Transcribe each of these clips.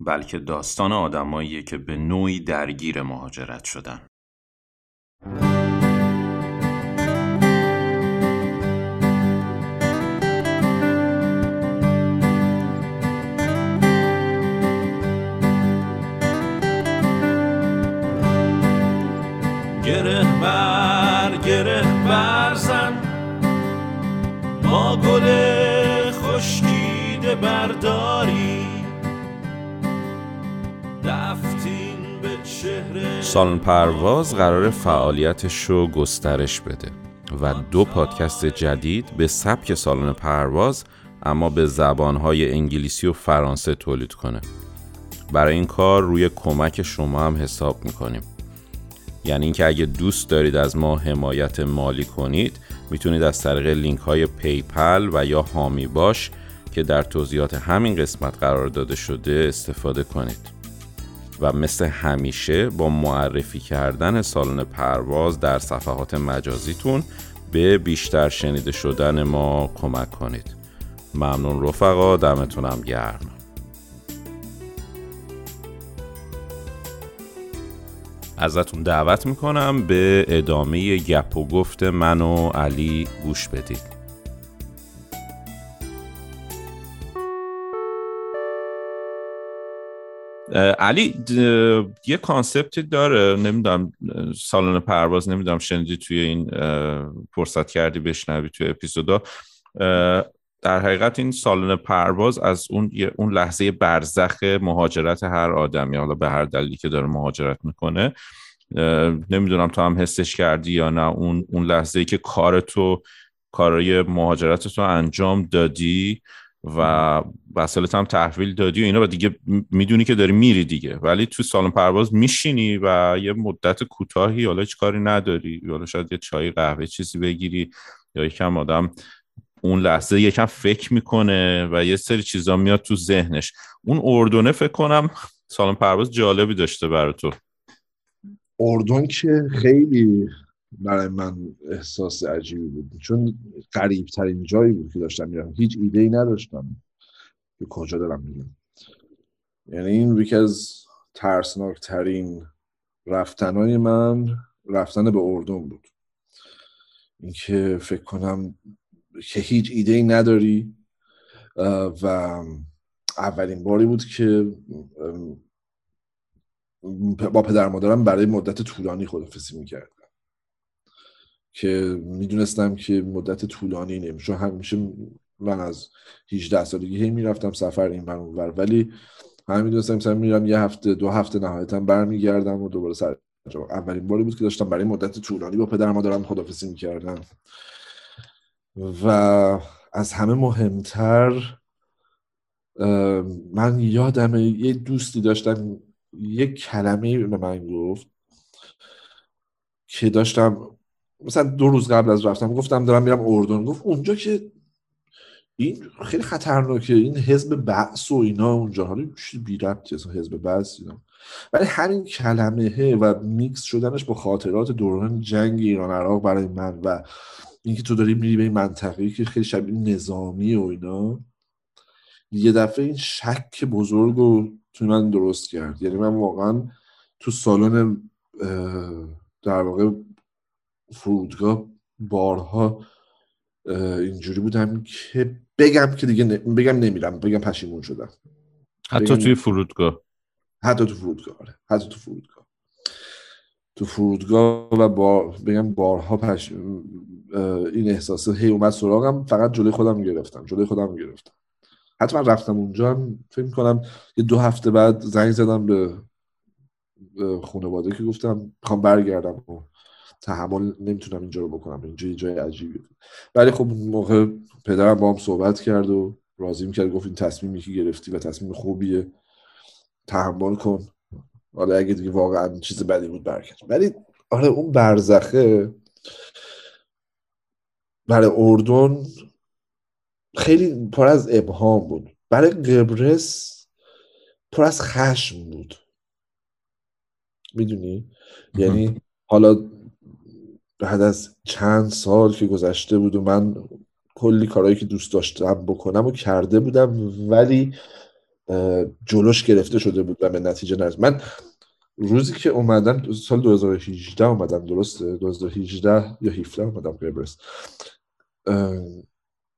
بلکه داستان آدماییه که به نوعی درگیر مهاجرت شدن. گره بر گره برزن ما گل خشکیده برداری. سالن پرواز قرار فعالیتش رو گسترش بده و دو پادکست جدید به سبک سالن پرواز اما به زبانهای انگلیسی و فرانسه تولید کنه. برای این کار روی کمک شما هم حساب می‌کنیم. یعنی اینکه اگه دوست دارید از ما حمایت مالی کنید می‌تونید از طریق لینک های PayPal و یا حامی باش که در توضیحات همین قسمت قرار داده شده استفاده کنید. و مثل همیشه با معرفی کردن سالن پرواز در صفحات مجازیتون به بیشتر شنیده شدن ما کمک کنید. ممنون رفقا دمتونم گرم. ازتون دعوت می‌کنم به ادامه گپ و گفت من و علی گوش بدید. علی یه کانسپتی داره نمی‌دونم سالن پرواز نمی‌دونم شنیدی توی این فرصت کردی بشنوی توی اپیزودا. در حقیقت این سالن پرواز از اون اون لحظه برزخ مهاجرت هر آدمی حالا به هر دلیلی که داره مهاجرت می‌کنه. نمی‌دونم تو هم حسش کردی یا نه اون اون لحظه ای که کار تو کارای مهاجرت تو انجام دادی. و وسایلت هم تحویل دادی و اینا و دیگه می‌دونی که داری میری دیگه. ولی تو سالن پرواز میشینی و یه مدت کوتاهی حالا هیچ کاری نداری. حالا شاید یه چای قهوه چیزی بگیری یا یکم آدم اون لحظه یکم فکر می‌کنه و یه سری چیزا میاد تو ذهنش. اون اردنه فکر کنم سالن پرواز جالبی داشته برای تو. اردن که خیلی برای من احساس عجیبی بود. چون قریب ترین جایی بود که داشتم میرم هیچ ایده ای نداشتم. که کجا دارم میگم؟ یعنی این یکی از ترسناک ترین رفتنهای من رفتن به اردن بود. اینکه فکر کنم که هیچ ایده ای نداری. و اولین باری بود که با پدر مادرم برای مدت طولانی خدافزی می‌کرد که می‌دونستم که مدت طولانی نمیشه همیشه من از 18 سالگی هی می‌رفتم سفر این بر اونور ولی همین می‌دونستم مثلا میرم یه هفته دو هفته نهایتا برمیگردم و دوباره سر اولین باری بود که داشتم برای مدت طولانی با پدر مادرم خدافزی می‌کردم. و از همه مهمتر من یادم یه دوستی داشتم یه کلمه به من گفت که داشتم مثلا دو روز قبل از رفتم گفتم دارم میرم اردن. گفت اونجا که این خیلی خطرناکه. این حزب بعث و اینا اونجا. حالا بی ربطی حزب بعث اینا. ولی همین کلمه و میکس شدنش با خاطرات دوران جنگ ایران عراق برای من و اینکه تو داری میری به این منطقه که خیلی شبیه نظامی و اینا یه دفعه این شک بزرگ رو توی من درست کرد. یعنی من واقعا تو سالن در واقع فرودگاه بارها اینجوری بودم که بگم که دیگه بگم نمیرم بگم پشیمون شدم. حتی توی فرودگاه. حتی تو فرودگاه آره. حتی تو فرودگاه. تو فرودگاه و بار بگم بارها پش... این احساس هی اومد سراغم. فقط جلوی خودم گرفتم جلوی خودم گرفتم. حتی من رفتم اونجا هم فکر کنم یه دو هفته بعد زنگ زدم به خانواده که گفتم می‌خوام برگردم. و تحمل نمی‌تونم اینجا رو بکنم. اینجا یه جای عجیبی بود. ولی خب موقع پدرم با هم صحبت کرد و راضی می‌کرد گفت این تصمیمی که گرفتی و تصمیم خوبیه. تحمل کن. حالا اگه دیگه واقعا چیز بدی بود برگرد. ولی آره اون برزخه برای اردن خیلی پر از ابهام بود. برای قبرس پر از خشم بود. می‌دونی؟ یعنی حالا بعد از چند سال که گذشته بود و من کلی کارهایی که دوست داشتم بکنم و کرده بودم ولی جلوش گرفته شده بود و به نتیجه نرسید من روزی که اومدم سال 2018 اومدم درسته؟ 2018 یا 17 اومدم قبرس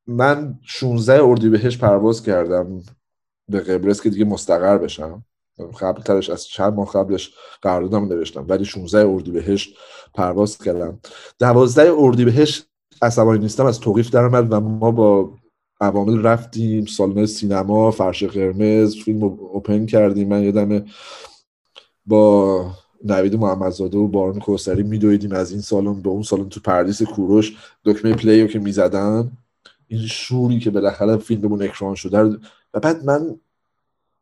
من 16 اردیبهشت پرواز کردم به قبرس که دیگه مستقر بشم. قبل ترش از چند ماه قبلش قراردادم نوشتم ولی 16 اردیبهشت پرواز کردم. 12 اردیبهشت عصبانی نیستم از توقیف درآمد و ما با عوامل رفتیم. سالن سینما فرش قرمز فیلم اوپن کردیم. من یادم با نوید محمدزاده و بارون کوسری میدویدیم از این سالن به اون سالن تو پردیس کوروش. دکمه پلی که می‌زدن. این شوری که بالاخره فیلممون اکران شده و بعد من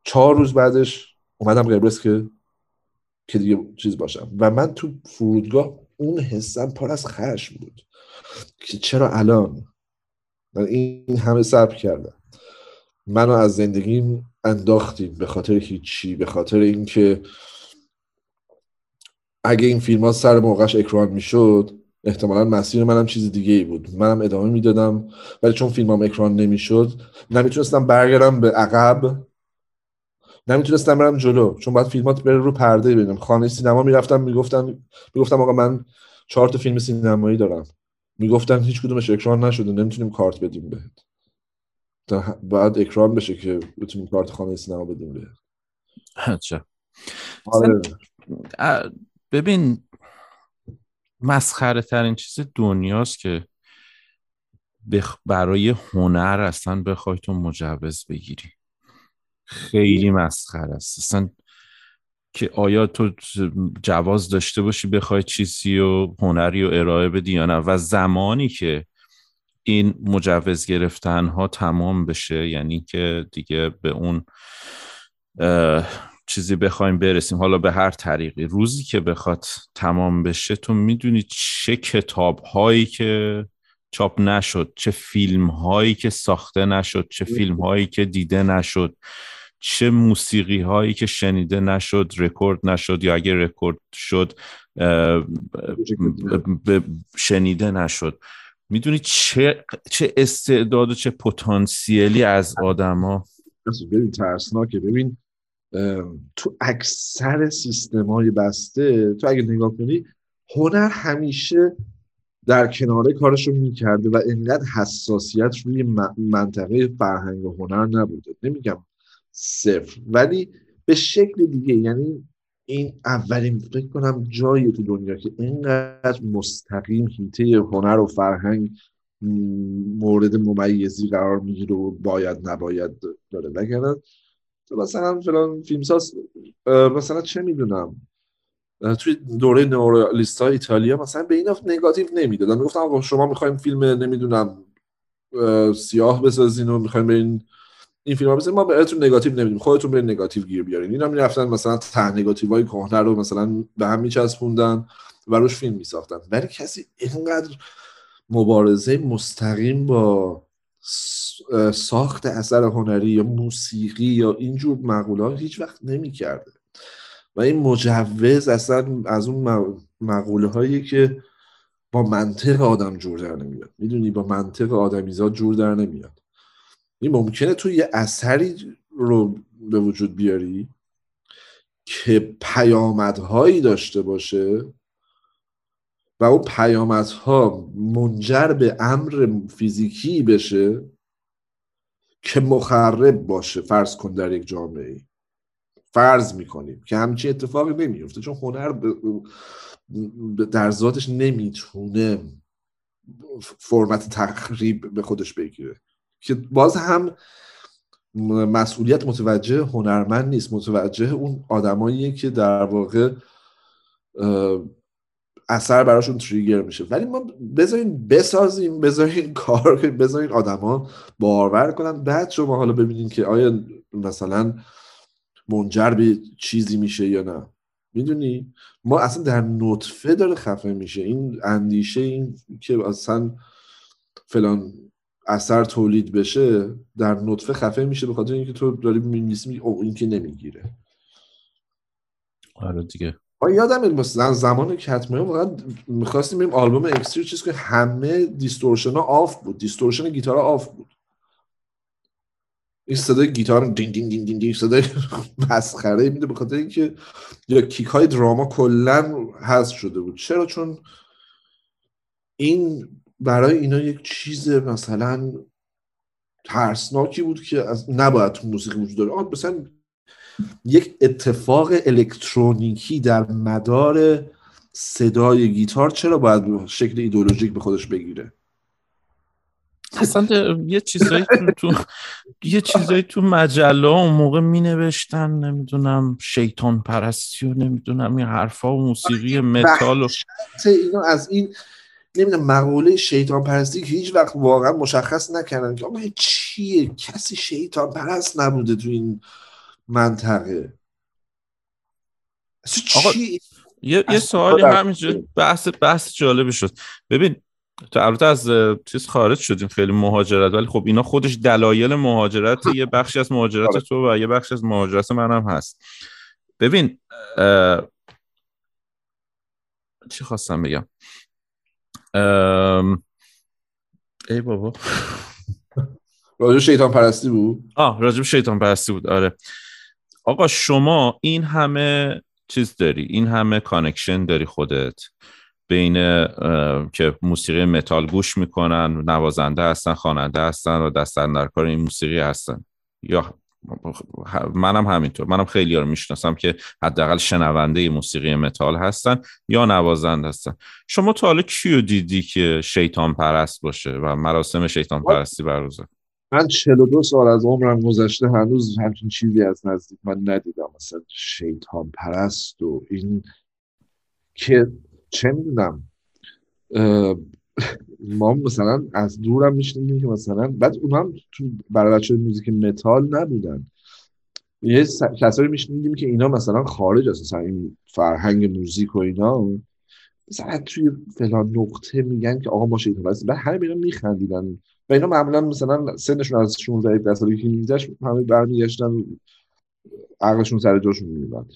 چهار روز بعدش اومدم قبرس که که دیگه چیز باشم. و من تو فرودگاه اون حسم پر از خشم بود که چرا الان؟ من این همه صبر کردم. منو از زندگیم انداختیم به خاطر هیچی به خاطر اینکه اگه این فیلم ها سر موقعش اکران می‌شد احتمالا مسیر منم چیز دیگه ای بود. منم ادامه می‌دادم ولی چون فیلمام اکران نمی‌شد نمی‌تونستم برگردم به عقب. نمی‌تونستم برم جلو چون باید فیلمات بره رو پرده ببینم. خانه سینما می‌رفتم می‌گفتم می‌گفتم آقا من چهار تا فیلم سینمایی دارم. می‌گفتن هیچ کدومش اکران نشده نمی‌تونیم کارت بدیم بهت. تا بعد اکران بشه که بتونیم کارت خانه سینما بدیم بهت. اچھا. آره. ببین مسخره ترین چیز دنیاست که برای هنر اصلا بخوای تو مجوز بگیری. خیلی مسخره است. اصلا که آیا تو جواز داشته باشی بخوای چیزی و هنری و ارائه بدی یا نه؟ و زمانی که این مجوز گرفتن ها تمام بشه یعنی که دیگه به اون چیزی بخوایم برسیم. حالا به هر طریقی روزی که بخواد تمام بشه تو می‌دونی چه کتاب هایی که چاپ نشد چه فیلم هایی که ساخته نشد چه فیلم هایی که دیده نشد چه موسیقی هایی که شنیده نشد رکورد نشد یا اگه رکورد شد شنیده نشد. می‌دونی چه چه استعداد و چه پتانسیلی از آدما؟ ببین ترسناکه. ببین تو اکثر سیستم های بسته تو اگه نگاه کنی هنر همیشه در کناره کارش رو می‌کرده و اینقدر حساسیت روی منطقه فرهنگ و هنر نبوده. نمیگم صفر. ولی به شکل دیگه یعنی این اولین فکر کنم جایی تو دنیا که اینقدر مستقیم هیته هنر و فرهنگ مورد ممیزی قرار می‌گیره و باید نباید داره. وگرنه مثلا فلان فیلمساز مثلا چه می‌دونم توی دوره نورالیست های ایتالیا مثلا به این نگاتیو نمی‌دادن. می‌گفتن آقا شما می‌خوایم فیلم نمی‌دونم سیاه بسازین و می‌خوایم به این فیلم ها ما بهتون نگاتیو نمیدیم. خودتون به نگاتیو گیر بیارین. اینا می‌رفتن مثلا ته نگاتیو های کهنه رو مثلا به هم میچسبوندن و روش فیلم میساختن. ولی کسی اینقدر مبارزه مستقیم با ساخت اثر هنری یا موسیقی یا اینجور مقوله هیچ وقت نمی‌کرده. و این مجوز اصلا از اون مقوله هایی که با منطق آدم جور در نمیاد. می‌دونی؟ با منطق آدمیزاد جور در نمیاد. این ممکنه تو یه اثری رو به وجود بیاری که پیامدهایی داشته باشه و اون پیامدها منجر به امر فیزیکی بشه که مخرب باشه. فرض کن در یک جامعه فرض می‌کنیم که همچین اتفاقی نمیفته چون هنر در ذاتش نمی‌تونه فرمت تخریب به خودش بگیره. که باز هم مسئولیت متوجه هنرمند نیست متوجه اون آدماییه که در واقع اثر براشون تریگر میشه. ولی ما بذارین بسازیم بذارین کار کنیم بذارین آدما باور کنن. بعد شما حالا ببینین که آیا مثلا منجر به چیزی میشه یا نه. می‌دونی؟ ما اصلا در نطفه داره خفه میشه. این اندیشه این که اصلا فلان اثر تولید بشه در نطفه خفه میشه به خاطر اینکه تو داری می‌نویسی او این که نمی‌گیره. آره دیگه. ما یادم مثلا زمان کتمه واقعا می‌خواستیم بریم آلبوم اکستری چیز که همه distortion ها off بود. distortion گیتار off بود. این صدای گیتار دین دین دین دین, دین صدای مسخره میده به خاطر اینکه یا کیک های دراما کلا حذف شده بود. چرا؟ چون این برای اینا یک چیز مثلا ترسناکی بود که از نباید تو موسیقی وجود داره. آه مثلا یک اتفاق الکترونیکی در مدار صدای گیتار چرا باید شکل ایدولوژیک به خودش بگیره؟ اصلا یه چیزایی تو, تو یه چیزایی تو مجله اون موقع می نوشتن نمی‌دونم شیطان پرستی و نمی‌دونم این حرفا و موسیقی متال و اینو از این نمی‌دونم مقوله شیطان پرستی که هیچ وقت واقعا مشخص نکردن که آقا چیه؟ کسی شیطان پرست نبوده تو این منطقه. آقا یه, یه سوالی همینجا بحث بحث جالبی شد. ببین تو البته از چیز خارج شدیم خیلی مهاجرت ولی خب اینا خودش دلایل مهاجرت یه بخشی از مهاجرت آره. تو و یه بخشی از مهاجرت منم هست. ببین چی خواستم بگم؟ ای بابا. راجب شیطان پرستی بود؟ آه راجب شیطان پرستی بود آره. آقا شما این همه چیز داری این همه connection داری خودت. بین که موسیقی متال گوش می‌کنن نوازنده هستن خواننده هستن و دست در کار این موسیقی هستن. یا منم همینطور. منم خیلی رو می‌شناسم که حداقل شنونده موسیقی متال هستن یا نوازنده هستن. شما تا حالا کیو دیدی که شیطان پرست باشه و مراسم شیطان پرستی برگزار من 42 سال از عمرم گذشته هنوز همچین چیزی از نزدیک من ندیدم. مثلا شیطان پرست و این که چه می‌دونم؟ ما مثلا از دورم میشنیدیم که مثلا بعد اونها هم تو برای بچه موزیک متال نبودن. یه کسایی میشنیدیم که اینا مثلا خارج از مثلا این فرهنگ موزیک و اینا مثلا توی فلان نقطه میگن که آقا ما شیطان پرست بعد همه اینا میخندیدن. و اینا معمولا مثلا سنشون از 16 17 سالگی میگذشت همه برمیگشتن عقلشون سر جاشون میموندن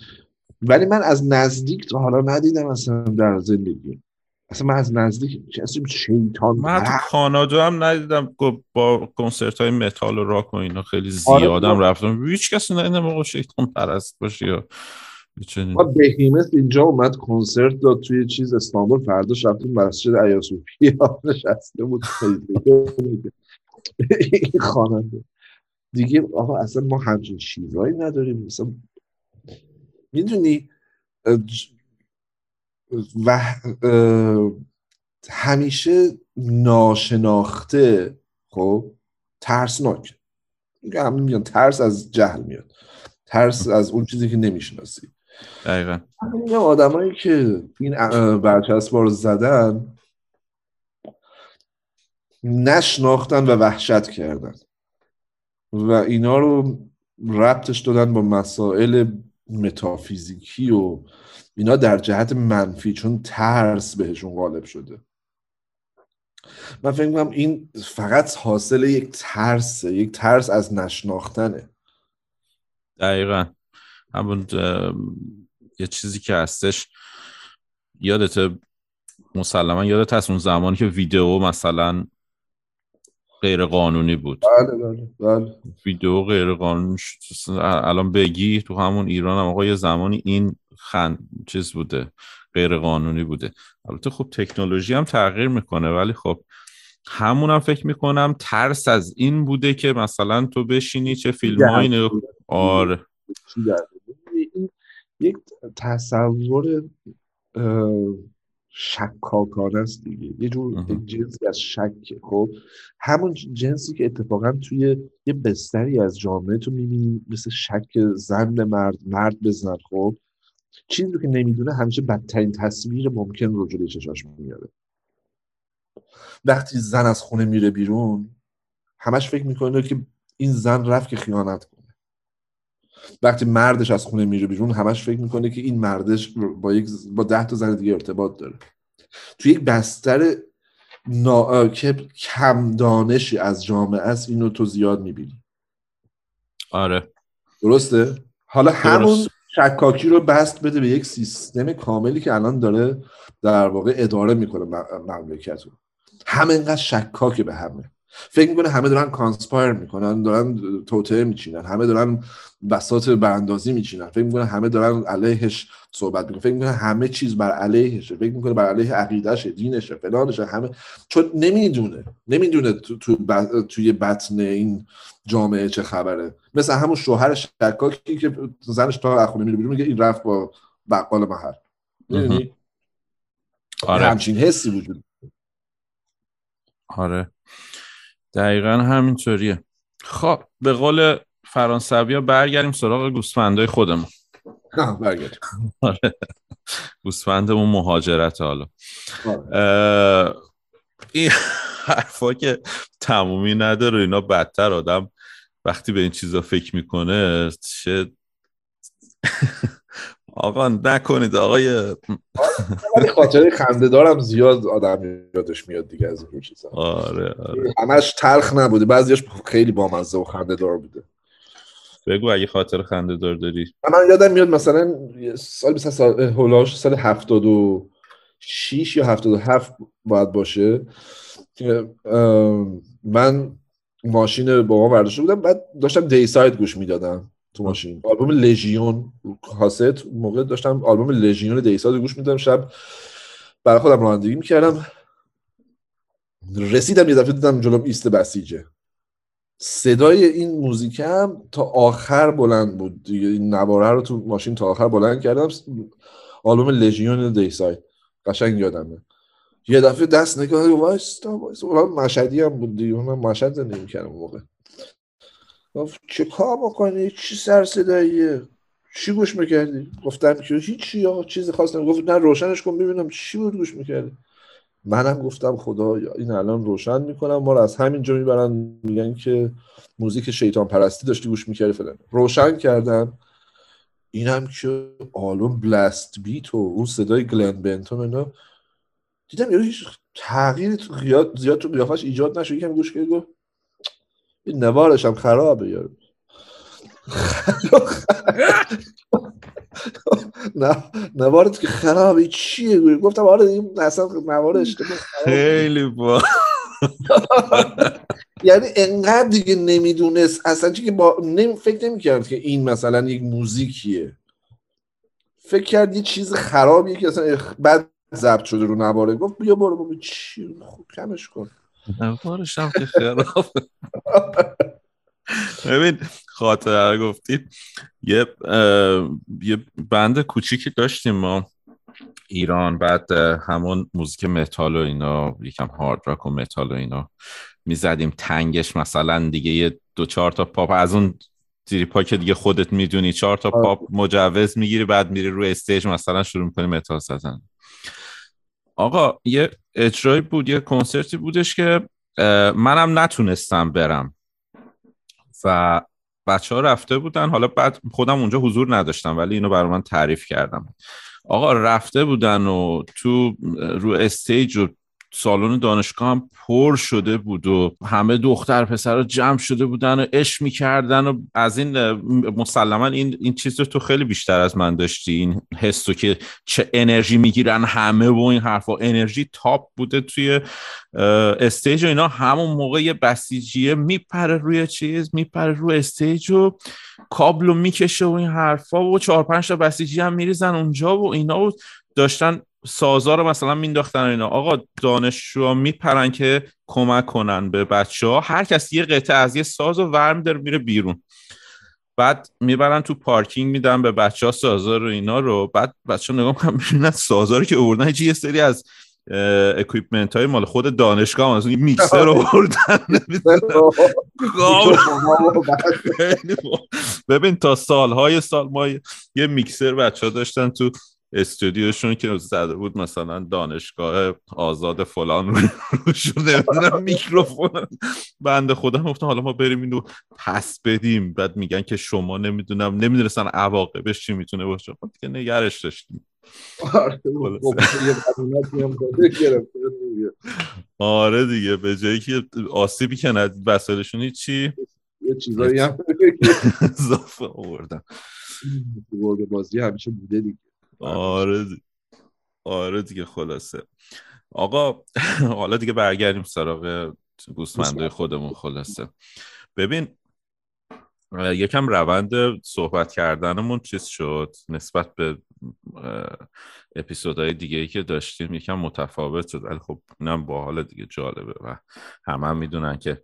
ولی من از نزدیک تا حالا ندیدم مثلا در زندگی. اصلا من از نزدیک کسی شیطان من تو کانادا هم ندیدم. با کنسرت های متال و راک و اینا خیلی آره، زیادم آره رفتم. هیچ کسی ندیدم آقا شیطان پرست باشه یا ما بهیمت اینجا اومد کنسرت داد توی چیز استانبول. فرداش رفتیم مسجد ایاسوفیا نشسته بود. این خواننده دیگه آقا اصلا ما همچین چیزهایی نداریم. مثلا می‌دونی و همیشه ناشناخته خب ترسناک. هم میگن ترس از جهل میاد. ترس از اون چیزی که نمی‌شناسی. دقیقا. این آدمایی که این برچسبا رو زدن نشناختن و وحشت کردن. و اینا رو ربطش دادن با مسائل متافیزیکی و اینا در جهت منفی چون ترس بهشون غالب شده. من فکر کنم این فقط حاصل یک ترسه یک ترس از نشناختنه. دقیقا. همون یه چیزی که هستش یادت مسلما یادت هست اون زمانی که ویدیو مثلا غیر قانونی بود. بله بله بله. ویدیو غیر قانونی الان بگی تو همون ایران هم آقا یه زمانی این خند چیز بوده غیر قانونی بوده. البته خب تکنولوژی هم تغییر می‌کنه ولی خب همون هم فکر می‌کنم ترس از این بوده که مثلا تو بشینی چه فیلم هایی آره. یک تصور شکاکانه است دیگه. یه جور جنسی از شک. خب همون جنسی که اتفاقا توی یه بستری از جامعه تو می‌بینی مثل شک زن به مرد مرد به زن. خب چیزی رو که نمی‌دونه همیشه بدترین تصویر ممکن رو جلوی چشاش میاره. وقتی زن از خونه میره بیرون همش فکر می‌کنه که این زن رفت که خیانت کنه. وقتی مردش از خونه میره بیرون همش فکر می‌کنه که این مردش با یک با ده تا زن دیگه ارتباط داره. تو یک بستر نا... که کم دانشی از جامعه است اینو تو زیاد می‌بینی. آره. درسته؟ حالا همون درست. شکاکی رو بست بده به یک سیستم کاملی که الان داره در واقع اداره می‌کنه مملکت رو همه اینقدر شکاکه به همه. فکر می‌کنه همه دارن conspire می‌کنن دارن توطئه میچینن همه دارن بساط براندازی میچینن. فکر می‌کنه همه دارن علیهش صحبت می‌کنن. فکر می‌کنه همه چیز بر علیهشه. فکر می‌کنه بر علیه عقیدهشه دینشه فلانشه همه. چون نمی‌دونه. نمی‌دونه تو, تو ب- توی بطن این جامعه چه خبره. مثل همون شوهر شکاکی که زنش تا از خونه میره بیرون میگه این رفت با بقال محل می‌دونی؟ آره. همچین حسی وجود آره. دقیقا همینطوریه. خب به قول فرانسوی ها برگردیم سراغ گوسفندای خودمون. نه برگرد گوسفندمون مهاجرت حالا. آره. این حرفا که تمومی نداره. اینا بدتر آدم وقتی به این چیزا فکر می‌کنه چه آقا نکنید آقای. ولی خاطره خنده دارم زیاد آدم یادش میاد دیگه از این چیزا. آره آره. همش تلخ نبوده. بعضیش خیلی بامزه و خنده دار بوده. بگو اگه خاطر خنده دار داری. من یادم میاد مثلا سال مثلا سال هولاش سال 76 یا 77 باید باشه. که من ماشین با ما برداشته بودم بعد داشتم دی ساید گوش می‌دادم تو ماشین. آلبوم لژیون کاست موقع داشتم آلبوم Legion Deicide گوش می‌دادم شب برای خودم رانندگی می‌کردم. رسیدم یه دفعه دیدم جلوم ایست بسیجه صدای این موزیک هم تا آخر بلند بود دیگه. این نواره رو تو ماشین تا آخر بلند کردم. آلبوم Legion Deicide قشنگ یادمه. یه دفعه دست نگاه وایستا وایستا. اون مشهدی هم بود دیگه. من مشهد زندگی می‌کردم اون موقع. گفت چه کار بکنی؟ چی سر صداییه؟ چی گوش می‌کردی؟ گفتم که هیچی یا چیزی خواستم. گفت نه روشنش کن ببینم چی بود گوش می‌کردی. منم گفتم خدا این الان روشن می‌کنم. ما رو از همینجا می‌برن میگن که موزیک شیطان پرستی داشتی گوش می‌کردی فلان. روشن کردم اینم که آلبوم بلاست بیت و اون صدای گلن بنتون اینا. دیدم یه هیچ تغییری تو زیاد تو قیافش ایجاد نشد. یکم گوش کرد گفت این نوارش هم خرابه یارو. نه نوارت که خرابه چیه؟ گفتم آره این اصلا اشتباه خرابه. خیلی با. یعنی انقدر دیگه نمی‌دونست اصلا چی که با نمی... فکر نمی‌کرد که این مثلا یک موزیکیه. فکر کرد یه چیز خرابیه که اصلا بد ضبط شده رو نواره گفت بیا برو بابا چی؟ خوب کمش کن. نوارش هم که خراب ببین خاطره رو گفتی. یه یه بند کوچیکی داشتیم ما ایران بعد همون موزیک متال و اینا یکم هارد راک و متال و اینا می‌زدیم. تنگش مثلا دیگه یه دو چهار تا پاپ از اون تریپا که دیگه خودت می‌دونی چهار تا. پاپ مجوز می‌گیری بعد میری روی stage مثلا شروع می‌کنی متال زدن. آقا یه اجرایی بود یه کنسرتی بودش که منم نتونستم برم. و بچه ها رفته بودن. حالا بعد خودم اونجا حضور نداشتم ولی اینو برای من تعریف کردم. آقا رفته بودن و تو رو استیج و سالن دانشگاه هم پر شده بود و همه دختر پسر جمع شده بودن و عشق می‌کردن و از این مسلما این این چیز رو تو خیلی بیشتر از من داشتی. این حس که چه انرژی می‌گیرن همه و این حرفا. انرژی top بوده توی stage و اینا. همون موقع یه بسیجیه میپره روی چیز میپره روی stage و کابلو می‌کشه و این حرفا و چهار پنج تا بسیجی هم میریزن اونجا و اینا و داشتن سازا رو مثلا مینداختن اینا. آقا دانشجوها میپرن که کمک کنن به بچه ها هر کس یه قطعه از یه ساز و ور میداره میره بیرون. بعد می‌برن تو پارکینگ میدن به بچه ها سازا رو اینا رو. بعد بچه ها نگاه می‌کنن می‌بینن سازا رو که اوردن یه سری از equipment های مال خود دانشگاه مثلا یه میکسر رو. خیلی با- ببین تا سالهای سال ما یه میکسر بچه ها داشتن تو استودیوشون که زده بود مثلا دانشگاه آزاد فلان رو شده نمی‌دونم میکروفون. بنده خودم گفتم حالا ما بریم اینو پس بدیم. بعد میگن که شما نمی‌دونم نمی‌دونستن عواقبش چی می‌تونه باشه. خب دیگه نگرش داشتیم. آره, آره دیگه به جایی که آسیبی که ند وسایلشون چی. یه چیزایی هم اضافه آوردن بازی همیشه بوده دیگه. آره. آره دیگه خلاصه. آقا حالا دیگه برگردیم سراغ گوسمنده خودمون خلاصه. ببین یکم روند صحبت کردنمون چیز شد؟ نسبت به اپیزودهای دیگه ای که داشتیم یکم متفاوت شد. ولی خب اینم با حال دیگه جالبه و همه هم می‌دونن که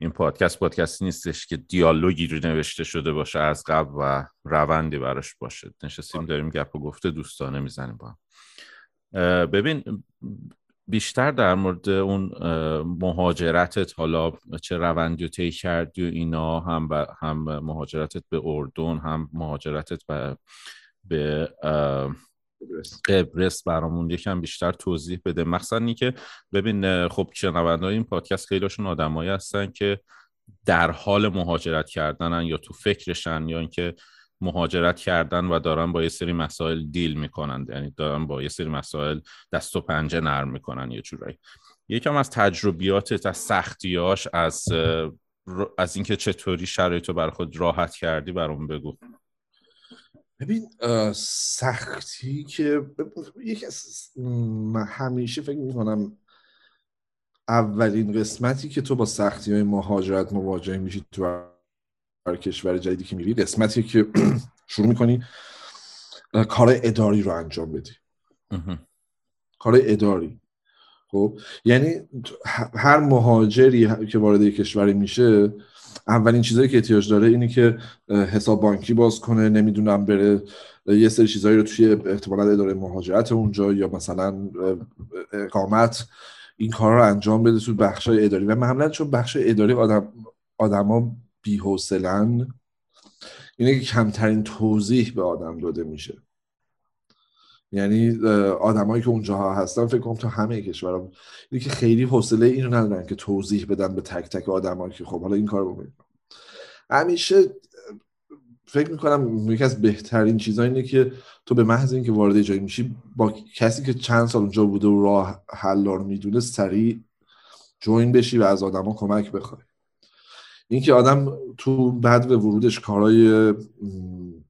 این پادکست پادکستی نیستش که دیالوگی رو نوشته شده باشه از قبل و روندی براش باشه. نشستیم داریم گپ و گفته دوستانه می‌زنیم با ببین بیشتر در مورد اون مهاجرتت حالا چه روندی رو طی کردی و اینا هم, هم مهاجرتت به اردن هم مهاجرتت به, به قبرس برامون یکم بیشتر توضیح بده. مخصوصا که ببین خب شنونده این پادکست خیلیشون آدمایی هستن که در حال مهاجرت کردنن یا تو فکرشن یا اینکه مهاجرت کردن و دارن با یه سری مسائل دیل می‌کنن. یعنی دارن با یه سری مسائل دست و پنجه نرم می‌کنن یه جورایی. یکم از تجربیاتت از سختیاش از از اینکه چطوری شرایط رو بر خود راحت کردی برام بگو. ببین سختی که یکی همیشه فکر می‌کنم اولین قسمتی که تو با سختی های مهاجرت مواجه میشی تو کشور جدیدی که میری قسمتی که شروع می‌کنی کار اداری رو انجام بدی. کار اداری. خب؟ یعنی هر مهاجری که وارد کشوری میشه اولین چیزایی که احتیاج داره اینه که حساب بانکی باز کنه نمی‌دونم بره یه سری چیزایی رو توی احتمالا اداره مهاجرت اونجا یا مثلا اقامت این کار رو انجام بده تو بخش اداری. و معمولا چون بخش اداری آدم آدما بی‌حوصلن اینه که کمترین توضیح به آدم داده میشه. یعنی آدمایی که اونجا هستن فکر کنم تو همه کشورها اینه که خیلی حوصله اینو ندارن که توضیح بدن به تک تک آدمایی که خب حالا این کارو بکنید همیشه فکر می‌کنم یکی از بهترین چیزا اینه که تو به محض اینکه وارد جایی میشی با کسی که چند سال اونجا بوده و راه حل رو می‌دونه سریع جوین بشی و از آدما کمک بخوای. اینکه آدم تو بعد به ورودش کارهای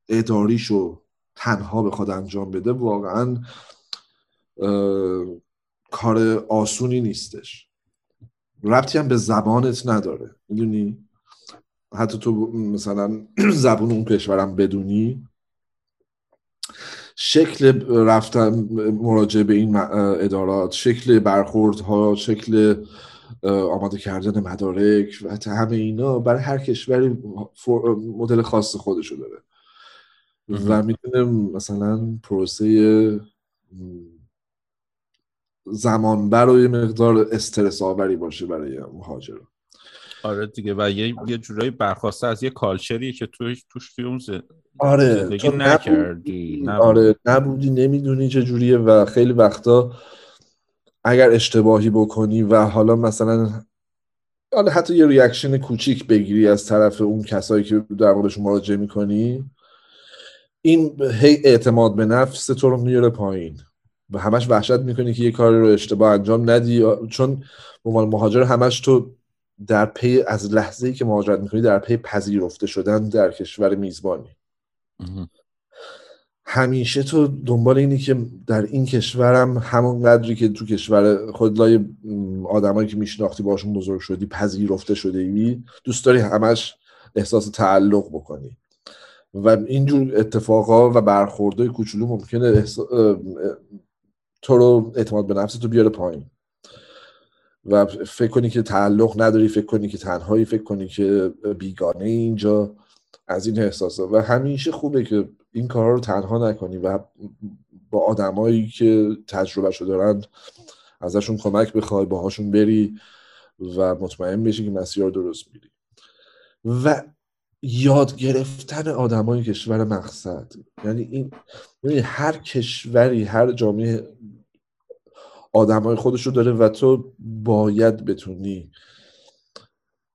اداریشو تنها بخواد انجام بده واقعا کار آسونی نیستش. ربطی هم به زبانت نداره می‌دونی؟ حتی تو مثلا زبون اون کشورم بدونی شکل رفتن مراجعه به این ادارات شکل برخوردها شکل آماده کردن مدارک و همه اینا برای هر کشوری مدل خاص خودشو داره. و می‌تونه مثلا پروسه زمان برای مقدار استرس آوری باشه برای مهاجر آره دیگه و یه یه جورایی برخواسته از یه کالچری که توی توش توی اون آره تو نکردی آره نبودی نمی‌دونی چه جوریه و خیلی وقتا اگر اشتباهی بکنی و حالا مثلا حالا حتی یه reaction کوچیک بگیری از طرف اون کسایی که در موردشون مراجعه می‌کنی این هی اعتماد به نفس تو رو میاره پایین و همش وحشت می‌کنی که یه کاری رو اشتباه انجام ندی. چون عنوان مهاجر همش تو در پی از لحظه ای که مهاجرت می‌کنی در پی پذیرفته شدن در کشور میزبانی. همیشه تو دنبال اینی که در این کشورم همون قدری که تو کشور خودلای آدمایی که میشناختی باشون بزرگ شدی پذیرفته شده ای دوست داری همش احساس تعلق بکنی. و اینجور اتفاقا و برخوردهای کوچولو ممکنه تو رو اعتماد به نفس تو بیاره پایین. و فکر کنی که تعلق نداری فکر کنی که تنهایی فکر کنی که بیگانه اینجا از این احساسا. و همیشه خوبه که این کارها رو تنها نکنی و با آدمایی که تجربه شده دارند ازشون کمک بخوای باهاشون بری و مطمئن بشی که مسیر درست میری و یاد گرفتن آدمای کشور مقصد. یعنی این یعنی هر کشوری هر جامعه آدمای خودش رو داره و تو باید بتونی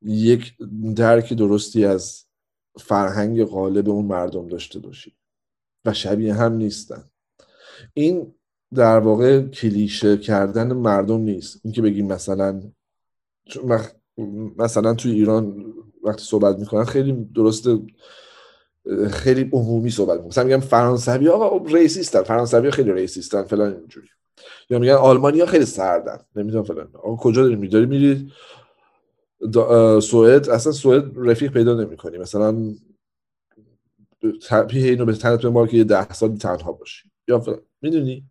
یک درک درستی از فرهنگ غالب اون مردم داشته باشی. و شبیه هم نیستن. این در واقع کلیشه کردن مردم نیست. اینکه بگیم مثلا مثلا توی ایران وقتی صحبت می‌کنن خیلی درسته خیلی عمومی صحبت می‌کنن. مثلا میگم فرانسوی آقا ریسیستن. فرانسوی خیلی ریسیستن فلان اینجوری. یا میگن آلمانی خیلی سردن. نمی‌دونم فلان. آقا کجا داری میری؟ میری سوئد؟ اصلا سوئد رفیق پیدا نمی‌کنی. مثلا پیه اینو به تنت به که یه ده سال تنها باشی. یا می‌دونی؟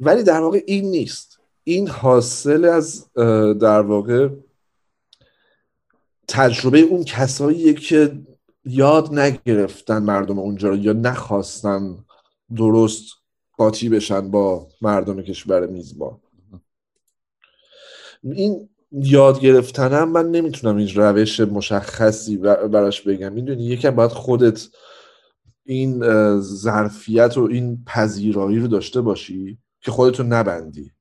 ولی در واقع این نیست. این حاصل از در واقع تجربه اون کساییه که یاد نگرفتن مردم اونجا رو یا نخواستن درست قاطی بشن با مردم کشور میزبان. این یاد گرفتنم من نمی‌تونم این روش مشخصی براش بگم. می‌دونی یکم باید خودت این ظرفیت و این پذیرایی رو داشته باشی که خودتو نبندی.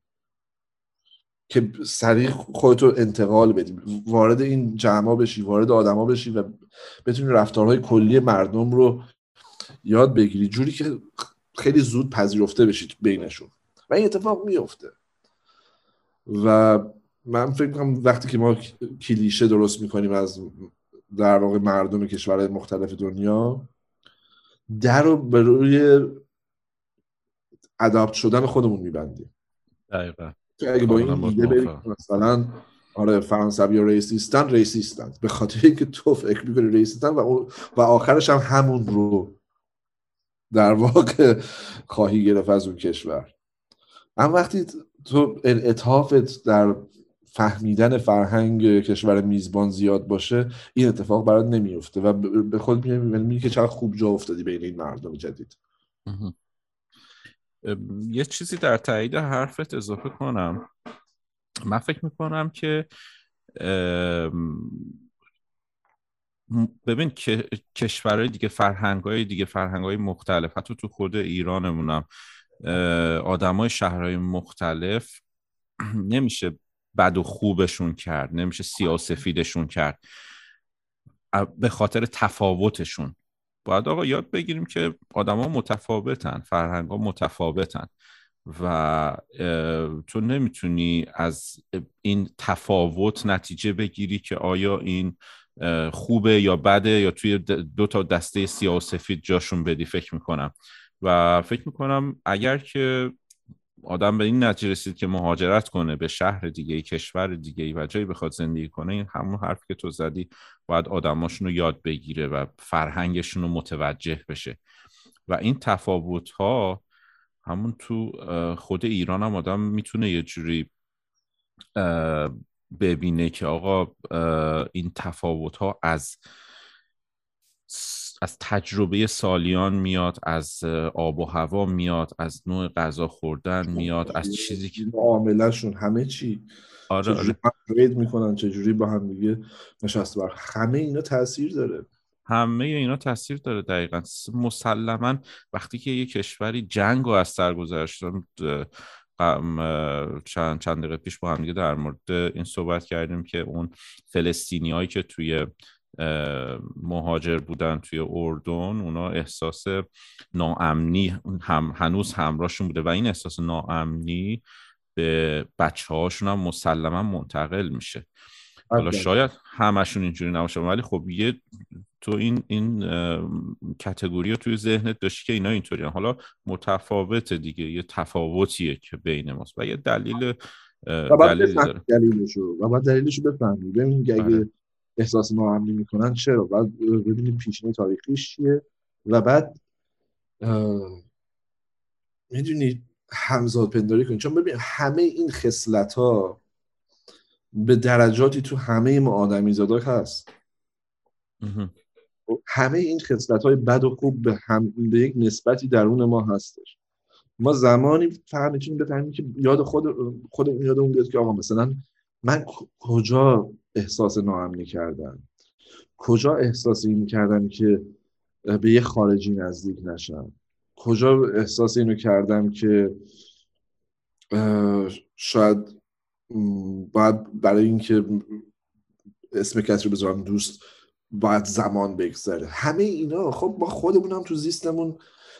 که سریع خودتو انتقال بدی. وارد این جمع بشی وارد آدما بشی و بتونی رفتارهای کلی مردم رو یاد بگیری. جوری که خیلی زود پذیرفته بشید بینشون. و این اتفاق میفته و من فکر کنم وقتی که ما کلیشه درست می‌کنیم از در واقع مردم کشورهای مختلف دنیا در رو به روی اداپت شدن خودمون میبندیم. دقیقا. اگه با این ایده بریم مثلا آره فرانسوی ریسیستن ریسیستن. به خاطر اینکه تو فکر می‌کنی ریسیستن و, و آخرش هم همون رو در واقع خواهی گرفت از اون کشور. اما وقتی تو انعطافت در فهمیدن فرهنگ کشور میزبان زیاد باشه این اتفاق برات نمیفته و به خود می‌بینی که چقدر خوب جا افتادی بین این مردم جدید. یه چیزی در تایید حرفت اضافه کنم. من فکر می‌کنم که ببین که کشورهای دیگه فرهنگ های دیگه فرهنگ های مختلف حتی تو خود ایرانمونم آدم های شهرهای مختلف نمیشه بد و خوبشون کرد نمیشه سیاسفیدشون کرد. به خاطر تفاوتشون. باید آقا یاد بگیریم که آدما متفاوتن فرهنگ ها متفاوتن و تو نمی‌تونی از این تفاوت نتیجه بگیری که آیا این خوبه یا بده یا توی دو تا دسته سیاسفید جاشون بدی فکر می‌کنم. و فکر می‌کنم اگر که آدم به این نتیجه رسید که مهاجرت کنه به شهر دیگه کشور دیگه و جایی بخواد زندگی کنه این همون حرف که تو زدی باید آدماشون رو یاد بگیره و فرهنگشون رو متوجه بشه. و این تفاوت ها همون تو خود ایران هم آدم می‌تونه یه جوری ببینه که آقا این تفاوت ها از از تجربه سالیان میاد از آب و هوا میاد از نوع غذا خوردن میاد از چیزی که معاملهشون همه چی. آره آره. می‌کنن چجوری با هم دیگه نشست بر همه اینا تاثیر داره. همه اینا تاثیر داره دقیقا. مسلما وقتی که یه کشوری جنگ رو از سر گذاشتن چند چند دقیقه پیش با هم دیگه در مورد این صحبت کردیم که اون فلسطینی هایی که توی مهاجر بودن توی اردن اونا احساس ناامنی هم هنوز همراهشون بوده و این احساس ناامنی به بچه هاشون هم مسلما منتقل میشه. حالا شاید همشون اینجوری نباشه ولی خب یه تو این این کتگوری رو توی ذهنت داشتی که اینا اینطوری حالا متفاوت دیگه یه تفاوتیه که بین ماست و یه دلیل دلیل داره. دلیلشو و باید دلیلشو بفهمی. ببین اگه آره. احساس ناامنی می‌کنن. چرا؟ بعد ببینیم پیشینه تاریخیش چیه. و بعد می‌دونی همزاد پنداری کنید چون ببین همه این خصلت ها به درجاتی تو همه ما آدمی زادا هست. همه این خصلت های بد و خوب به, هم... به یک نسبتی درون ما هستش. ما زمانی فقط می‌تونیم بفهمیم که یاد خود خود یادمون بیاد که آقا مثلا من کجا احساس ناامنی کردم کجا احساس این کردم که به یه خارجی نزدیک نشم؟ کجا احساس اینو کردم که شاید باید برای اینکه اسم کسی رو بذارم دوست باید زمان بگذره. همه اینا خب با خودمون هم تو زیستمون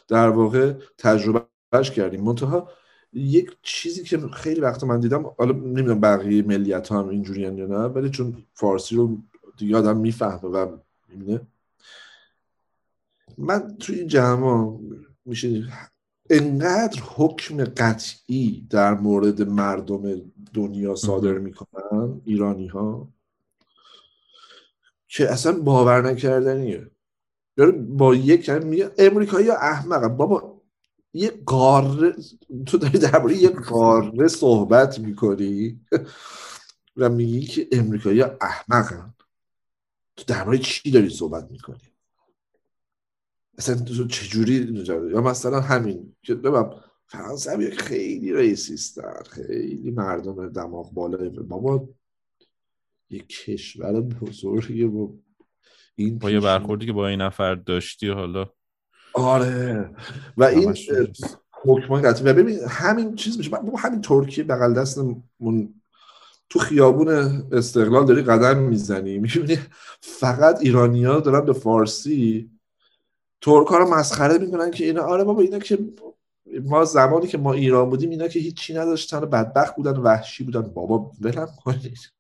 در واقع تجربهش کردیم. منتها یک چیزی که خیلی وقت من دیدم حالا نمی‌دونم بقیه ملیت ها هم اینجوری یا نه ولی چون فارسی رو دیگه آدم می‌فهمه و می‌بینه. من توی این جمع میشه انقدر حکم قطعی در مورد مردم دنیا صادر می‌کنن ایرانی ها که اصلا باور نکردنیه. یعنی با یک میگه امریکایی احمق بابا یه قاره تو داری درباره یه قاره صحبت می‌کنی؟ و میگی که امریکایی احمقن. تو درباره چی داری صحبت می‌کنی؟ اصلا تو چجوری یا مثلا همین که ببین فرانسه خیلی ریسیستن خیلی مردم دماغ بالای بابا یه کشور بزرگی با این با یه برخوردی که با این نفر داشتی حالا. آره. و این حکمان قطعی و ببین همین چیز میشه. بابا همین ترکیه بغل دستمون تو خیابون استقلال داری قدم می‌زنی. می‌بینی؟ فقط ایرانیا دارن به فارسی ترک ها رو مسخره می‌کنن که اینا آره بابا اینا که ما زمانی که ما ایران بودیم اینا که هیچی نداشتن بدبخت بودن وحشی بودن. بابا ولم کنید.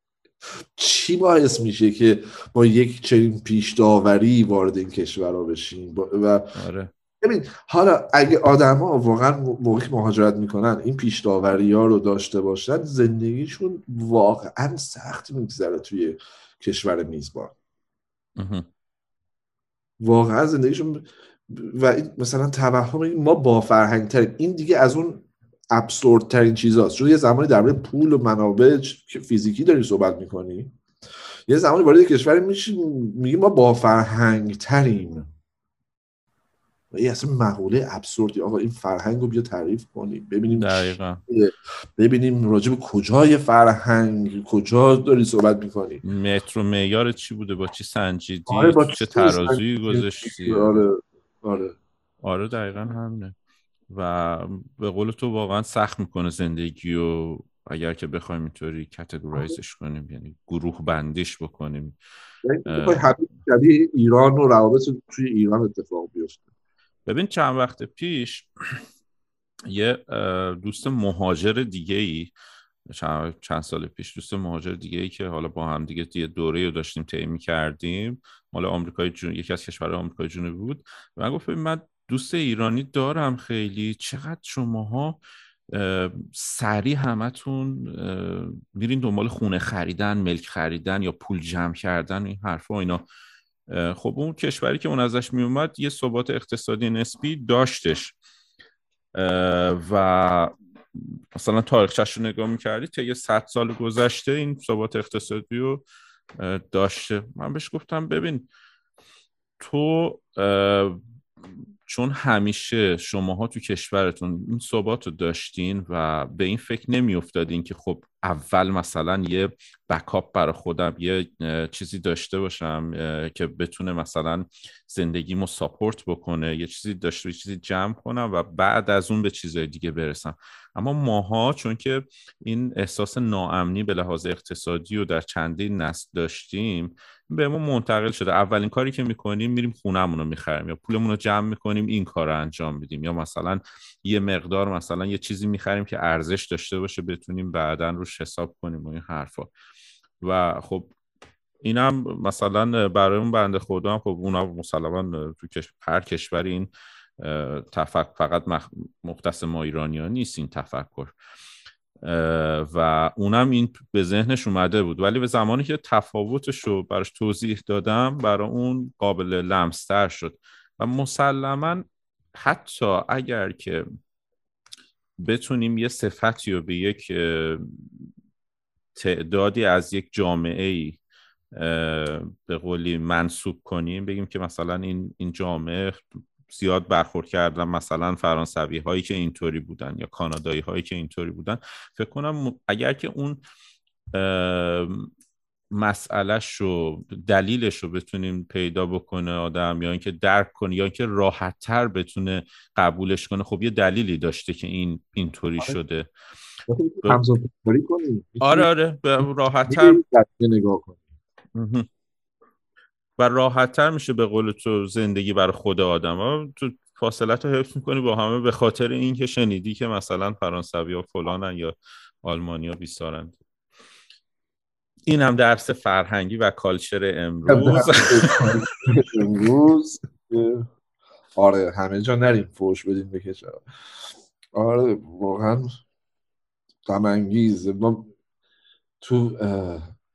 چی باعث میشه که با یک چنین پیش داوری وارد این کشور بشیم؟ و آره. ببین حالا اگه آدما واقعا موقعی مهاجرت می‌کنن این پیش داوری ها رو داشته باشن زندگیشون واقعا سخت میگذره توی کشور میزبان. واقعا زندگیشون و مثلا توهم ما با فرهنگ ترین این دیگه از اون ابسورد ترین چیزاست. چون یه زمانی درباره پول و منابع فیزیکی داری صحبت می‌کنی یه زمانی وارد کشوری میشی میگی ما با فرهنگ تریم این اصلا مقوله ابسوردی آقا این فرهنگ رو بیا تعریف کنیم. ببینیم دقیقا. ببینیم راجب کجای فرهنگ کجا داری صحبت می‌کنی. متر و معیار چی بوده؟ با چی سنجیدی؟ آره با چه ترازویی گذاشتی؟ آره آره. آره دقیقا همینه. و به قول تو واقعا سخت می‌کنه زندگی و اگر که بخوایم اینطوری کتگورایزش کنیم یعنی گروه بندیش بکنیم. یعنی ایران و روابط توی ایران اتفاق بیفته ببین چند وقت پیش یه دوست مهاجر دیگه ای چند, سال پیش دوست مهاجر دیگه ای که حالا با هم دیگه یه دوره رو داشتیم طی کردیم مال آمریکای جنوب یکی از کشورهای آمریکای جنوبی بود. و من گفت من دوست ایرانی دارم خیلی. چقدر شماها سریع همتون میرین دنبال خونه خریدن ملک خریدن یا پول جمع کردن این حرفا اینا. خب اون کشوری که اون ازش میومد یه ثبات اقتصادی نسبی داشتش. و مثلا تاریخچش رو نگاه می‌کردی تا یه صد سال گذشته این ثبات اقتصادی رو داشته. من بهش گفتم ببین تو چون همیشه شماها تو کشورتون این ثبات رو داشتین و به این فکر نمی افتادین که خب اول مثلا یه بکاپ برای خودم یه چیزی داشته باشم که بتونه مثلا زندگیمو ساپورت بکنه یه چیزی داشته یه چیزی جمع کنم و بعد از اون به چیزهای دیگه برسم. اما ماها چون که این احساس ناامنی به لحاظ اقتصادی رو در چندین نسل داشتیم به ما منتقل شده. اولین کاری که می‌کنیم میریم خونهمون رو می‌خریم یا پولمون رو جمع می‌کنیم این کار رو انجام میدیم. یا مثلا یه مقدار مثلا یه چیزی می‌خریم که ارزش داشته باشه بتونیم بعدا روش حساب کنیم و این حرفا. و خب اینم مثلا برای اون بنده خدا هم خب اونا مسلما تو هر کشوری این تفکر فقط مختص ما ایرانی ها نیست این تفکر. و اونم این به ذهنش اومده بود. ولی به زمانی که تفاوتش رو براش توضیح دادم برای اون قابل لمستر شد. و مسلما حتی اگر که بتونیم یه صفتی رو به یک تعدادی از یک جامعه ای به قولی منصوب کنیم بگیم که مثلا این, این جامعه زیاد برخورد کردن مثلا فرانسوی هایی که اینطوری بودن یا کانادایی هایی که اینطوری بودن. فکر کنم اگر که اون مسئلهش رو دلیلش رو بتونیم پیدا بکنه آدم یا اینکه درک کنه یا اینکه راحت تر بتونه قبولش کنه. خب یه دلیلی داشته که این اینطوری آره. شده. کنیم آره آره. راحت تر نگاه مهم. و راحت تر میشه به قول تو زندگی برای خود آدم. ها تو فاصلت رو حفظ می‌کنی با همه به خاطر اینکه شنیدی که مثلا فرانسوی ها فلانن یا آلمانی ها بیستارن این هم درس فرهنگی و کالچر امروز. امروز. آره همه جا نریم فوش بدیم به کشور. آره واقعا غم انگیز ما تو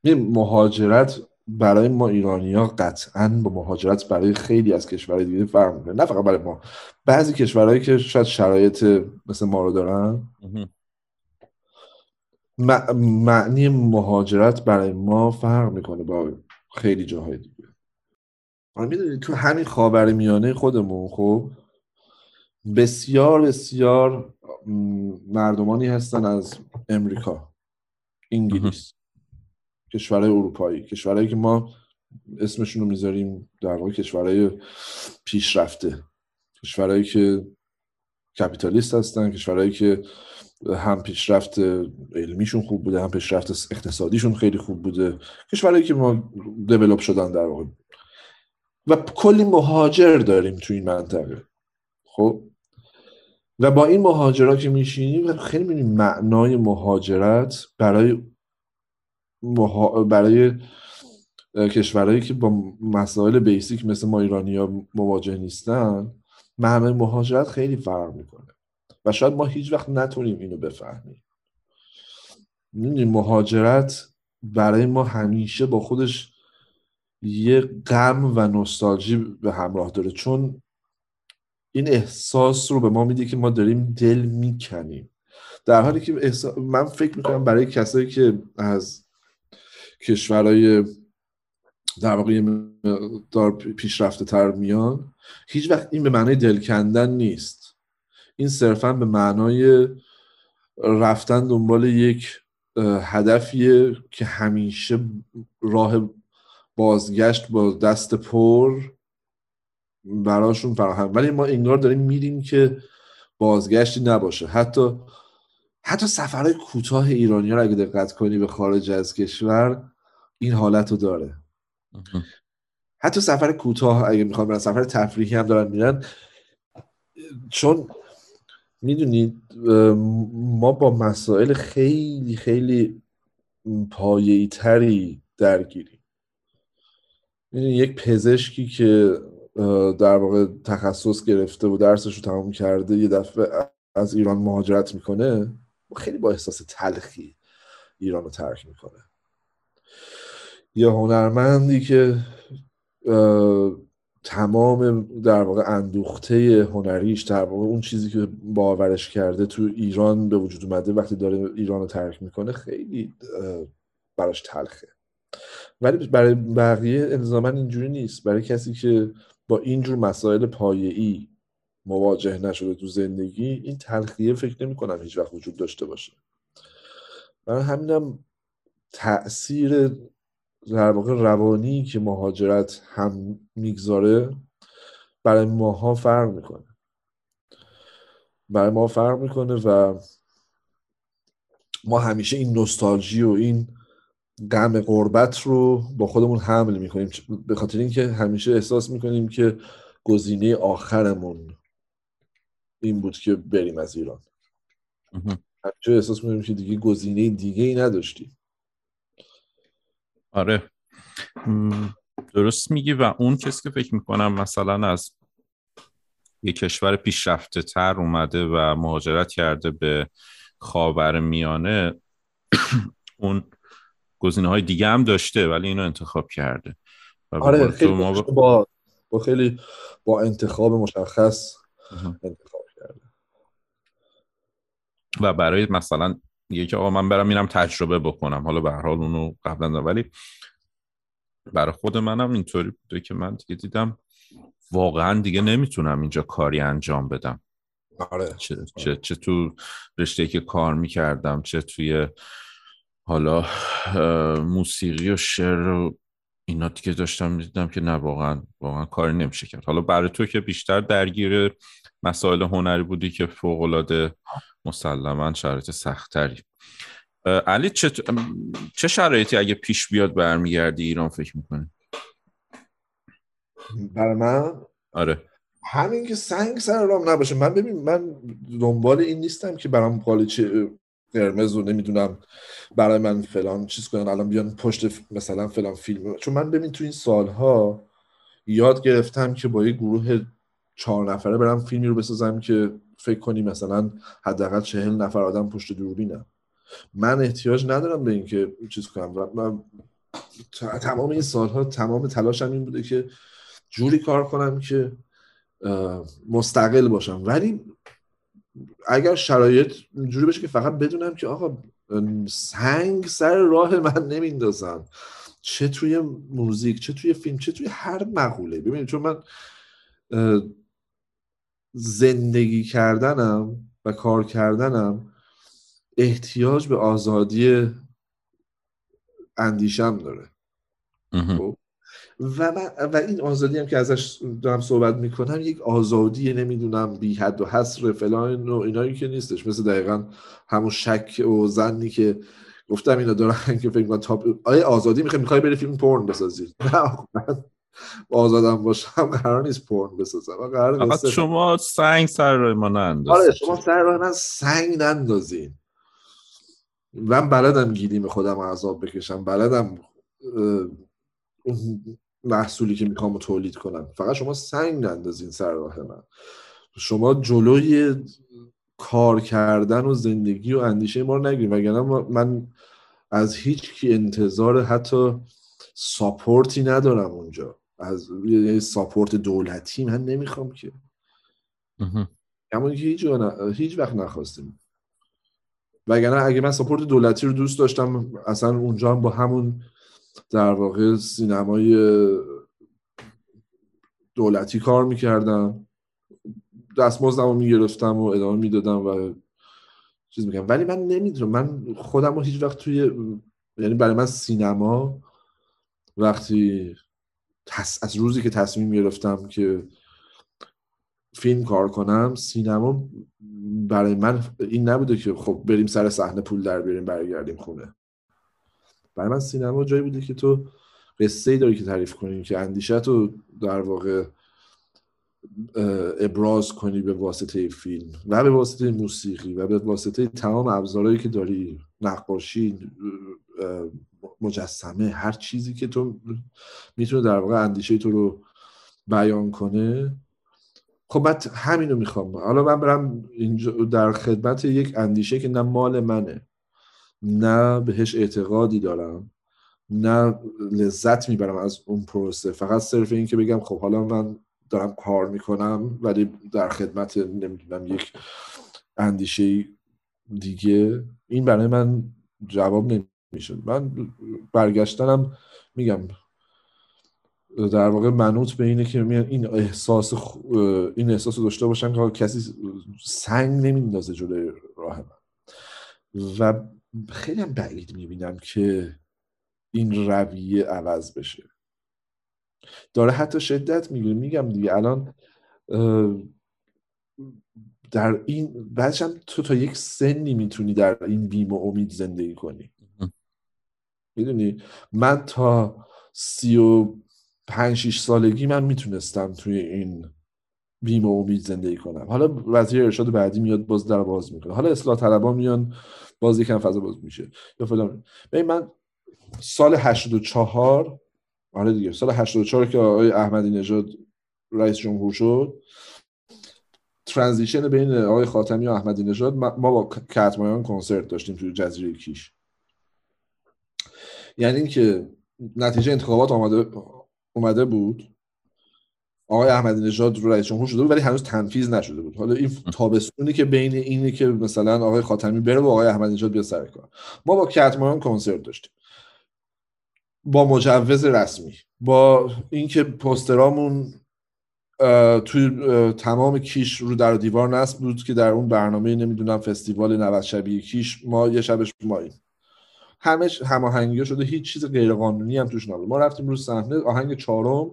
مهاجرت برای ما ایرانی ها قطعا با مهاجرت برای خیلی از کشورهای دیگه فرق می‌کنه. نه فقط برای ما بعضی کشورهایی که شاید شرایط مثل ما رو دارن مع- معنی مهاجرت برای ما فرق می‌کنه با خیلی جاهای دیگه. آره می‌دونی تو همین خاورمیانه خودمون خب بسیار بسیار م، مردمانی هستن از امریکا انگلیس کشورهای اروپایی کشورهایی که ما اسمشون رو می‌ذاریم در واقع کشورهای پیشرفته کشورهایی که کپیتالیست هستن کشورهایی که هم پیشرفت علمیشون خوب بوده هم پیشرفت اقتصادیشون خیلی خوب بوده. کشورهایی که ما دیولپ شدن در واقع. و کلی مهاجر داریم تو این منطقه. خب؟ و با این مهاجرا که میشینیم خیلی می‌بینیم معنای مهاجرت برای مها... برای کشورهایی که با مسائل بیسیک مثل ما ایرانی ها مواجه نیستن معنای مهاجرت خیلی فرق می‌کنه. و شاید ما هیچ وقت نتونیم اینو بفهمیم. می‌دونی مهاجرت برای ما همیشه با خودش یه غم و نوستالژی به همراه داره. چون این احساس رو به ما میده که ما داریم دل می‌کنیم. در حالی که احسا- من فکر می‌کنم برای کسایی که از کشورهای در واقع مقدار پیشرفته تر میان هیچ وقت این به معنای دل کندن نیست. این صرفا به معنای رفتن دنبال یک هدفیه که همیشه راه بازگشت با دست پر براشون فراهم. ولی ما انگار داریم میریم که بازگشتی نباشه. حتی حتی سفرهای کوتاه ایرانی رو اگه دقت کنی به خارج از کشور این حالت رو داره. حتی سفر کوتاه اگه می‌خوام برن سفر تفریحی هم دارن میرن چون می‌دونید ما با مسائل خیلی خیلی پایه‌ای تری درگیریم. می‌دونی، یک پزشکی که در واقع تخصص گرفته و درسش رو تمام کرده یه دفعه از ایران مهاجرت می‌کنه خیلی با احساس تلخی ایران رو ترک می‌کنه. یه هنرمندی که تمام در واقع اندوخته هنریش در واقع اون چیزی که باورش کرده تو ایران به وجود اومده وقتی داره ایران رو ترک می‌کنه خیلی براش تلخه. ولی برای بقیه الزاما اینجوری نیست. برای کسی که با اینجور مسائل پایه‌ای مواجه نشده تو زندگی این تلخیه فکر نمی کنم هیچ وقت وجود داشته باشه. برای همینم تأثیر در واقع روانی که مهاجرت هم می‌گذاره برای ماها فرق می‌کنه. برای ما فرق می‌کنه و ما همیشه این نوستالژی و این غم غربت رو با خودمون حمل می‌کنیم. به خاطر اینکه همیشه احساس می‌کنیم که گزینه آخرمون این بود که بریم از ایران. همیشه احساس می‌کنیم که دیگه گزینه دیگه ای نداشتیم. آره. درست میگی و اون کسی که فکر می‌کنم مثلا از یه کشور پیشرفته تر اومده و مهاجرت کرده به خاور میانه اون گزینه های دیگه هم داشته ولی اینو انتخاب کرده. و آره خیلی ما ب- با با خیلی با انتخاب مشخص. انتخاب کرده. و برای مثلا یه که آقا من برم میرم تجربه بکنم. حالا به هر حال اونو قبلا. ولی برای خود منم اینطوری بوده که من دیگه دیدم واقعا دیگه نمی‌تونم اینجا کاری انجام بدم. آره. چه, چه, چه تو رشته که کار می‌کردم چه توی حالا موسیقی و شعر و اینا که داشتم می‌دیدم که نه واقعا واقعا کاری نمیشه کرد. حالا برای تو که بیشتر درگیر مسائل هنری بودی که فوق العاده مسلما شرایط سختری علی چه, چه شرایطی اگه پیش بیاد برمیگردی ایران فکر می‌کنی؟ برای من؟ آره. همین که سنگ سر رام نباشه. من ببین من دنبال این نیستم که برام قالیچه قرمز و نمی‌دونم برای من فلان چیز کنن الان بیان پشت مثلا فلان فیلم. چون من ببین تو این سالها یاد گرفتم که با یه گروه چهار نفره برم فیلمی رو بسازم که فکر کنی مثلا حداقل چهل نفر آدم پشت دوربینم من احتیاج ندارم به اینکه چیز کنم من تمام این سالها تمام تلاشم این بوده که جوری کار کنم که مستقل باشم. ولی اگر شرایط جوری بشه که فقط بدونم که آقا سنگ سر راه من نمیندازن. چه توی موزیک چه توی فیلم چه توی هر مقوله. ببینید چون من زندگی کردنم و کار کردنم احتیاج به آزادی اندیشم داره. خب؟ و, و این آزادی هم که ازش دارم صحبت می‌کنم یک آزادی نمی‌دونم بی حد و حصر فلان و اینایی که نیستش. مثل دقیقا همون شک و زنی که گفتم اینا دارن که فکر کنم تاپ آیا آزادی می‌خوای می‌خوای بری فیلم پورن بسازی. نه من آزادم باشم قرار نیست پورن بسازم. قرار شما سنگ سر راه ما نندازید. آره شما سر راه من سنگ نندازین. من بلدم گیریم خودم عذاب بکشم بلدم محصولی که می‌خوام تولید کنم. فقط شما سنگ نندازین سر راه من. شما جلوی کار کردن و زندگی و اندیشه ما رو نگیرین وگرنه من از هیچ کی انتظار حتی support ی ندارم اونجا. از support دولتی من نمی‌خوام که. اما هیچ, هیچ وقت نخواستیم. وگرنه اگه من support دولتی رو دوست داشتم اصلا اونجا هم با همون در واقع سینمای دولتی کار می‌کردم دستمزدم رو می‌گرفتم و ادامه می‌دادم و چیز می‌کنم ولی من نمی‌دونم من خودم رو هیچ وقت توی یعنی برای من سینما وقتی از روزی که تصمیم گرفتم که فیلم کار کنم سینما برای من این نبوده که خب بریم سر صحنه پول در بیاریم برگردیم خونه. برای من سینما جایی بوده که تو قصه ای داری که تعریف کنی که اندیشه تو در واقع ابراز کنی به واسطه فیلم. و به واسطه موسیقی و به واسطه تمام ابزارهایی که داری. نقاشی مجسمه هر چیزی که تو می‌تونه در واقع اندیشه تو رو بیان کنه. خب من همینو می‌خوام. حالا من برم اینجا در خدمت یک اندیشه که نه مال منه. نه بهش اعتقادی دارم نه لذت می‌برم از اون پروسه. فقط صرف این که بگم خب حالا من دارم کار می‌کنم ولی در خدمت نمی‌دونم یک اندیشه دیگه. این برای من جواب نمیشه. من برگشتنم میگم در واقع منوط به اینه که این احساس این احساس رو داشته باشن که کسی سنگ نمیندازه جلوی راه من. و خیلی هم بعید می‌بینم که این رویه عوض بشه. داره حتی شدت می‌گیره. میگم دیگه الان در این بعدش هم تو تا یک سنی می‌تونی در این بیم و امید زندگی کنی. می‌دونی؟ من تا سی و پنج شیش سالگی من می‌تونستم توی این بیم و امید زندگی کنم. حالا وزیر ارشاد بعدی میاد باز در باز می‌کنه. حالا اصلاح طلبا میان. باز یکم فضا باز میشه. یا فلان. من سال 84 آره دیگه سال 84 که آقای احمدی نژاد رئیس جمهور شد ترانزیشن بین آقای خاتمی و احمدی نژاد ما با کتمایان کنسرت داشتیم توی جزیره کیش. یعنی اینکه نتیجه انتخابات آمده اومده بود. آقای احمدی نژاد رو رئیس جمهور شده بود ولی هنوز تنفیذ نشده بود. حالا این تابستونی که بین اینه که مثلا آقای خاتمی بره و آقای احمدی نژاد بیاد سر کار. ما با کتمایان کنسرت داشتیم. با مجوز رسمی. با اینکه پوسترامون توی تمام کیش رو در دیوار نصب بود که در اون برنامه نمی‌دونم فستیوال 90 شبیه کیش ما یه شبش ماییم همش هماهنگی شده هیچ چیز غیر قانونی هم توش نبود. ما رفتیم رو صحنه آهنگ چهارم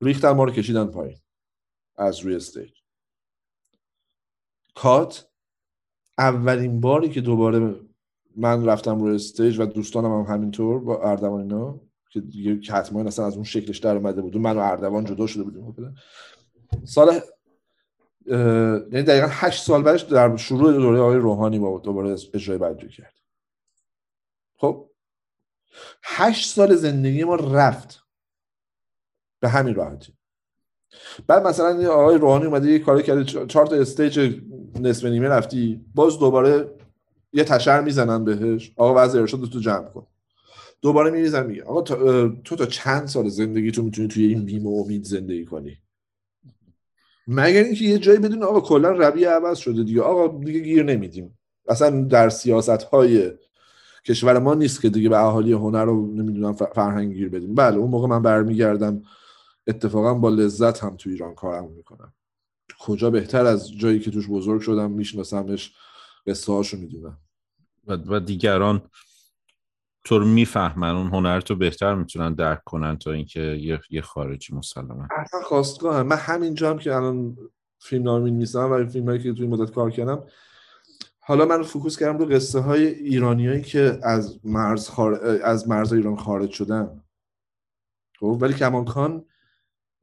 ریختن ما رو کشیدن پایین. از روی stage. cut اولین باری که دوباره من رفتم روی stage و دوستانم هم همینطور با اردوان اینا که دیگه اصلا از اون شکلش در اومده بود. من و اردوان جدا شده بودیم. سال یعنی دقیقا هشت سال بعدش در شروع دوره آقای روحانی با دوباره اجرای بعدی کرد. خب هشت سال زندگی ما رفت. به همین راحتی. بعد مثلا آقای روحانی اومده یه کاری کرده چهار تا استیج نصف نیمه رفتی باز دوباره یه تشر می‌زنن بهش. آقا وضع ارشاد تو جمع کن. دوباره میریزن میگه آقا تو تا چند سال زندگی تو می‌تونی توی این بیم و امید زندگی کنی؟ مگر اینکه یه جایی بدون آقا کلا رویه عوض شده دیگه. آقا دیگه گیر نمیدیم. اصلا در سیاست های کشور ما نیست که دیگه به اهالی هنر رو نمی‌دونم فرهنگ گیر بدیم. بله اون موقع من برمیگردم اتفاقا با لذت هم تو ایران کارم می‌کنم. کجا بهتر از جایی که توش بزرگ شدم میشناسمش قصه هاشو می‌دونم. و دیگران تو رو می‌فهمن اون هنر تو بهتر می‌تونن درک کنن تا اینکه یه, خارجی مسلما اصلا خواستگاه من همینجا هم که الان فیلم نامین میسم و فیلم هایی که توی مدت کار کردم حالا من فوکوس کردم رو قصه های ایرانیایی که از مرز خار... از مرز ایران خارج شدن. خب ولی کماکان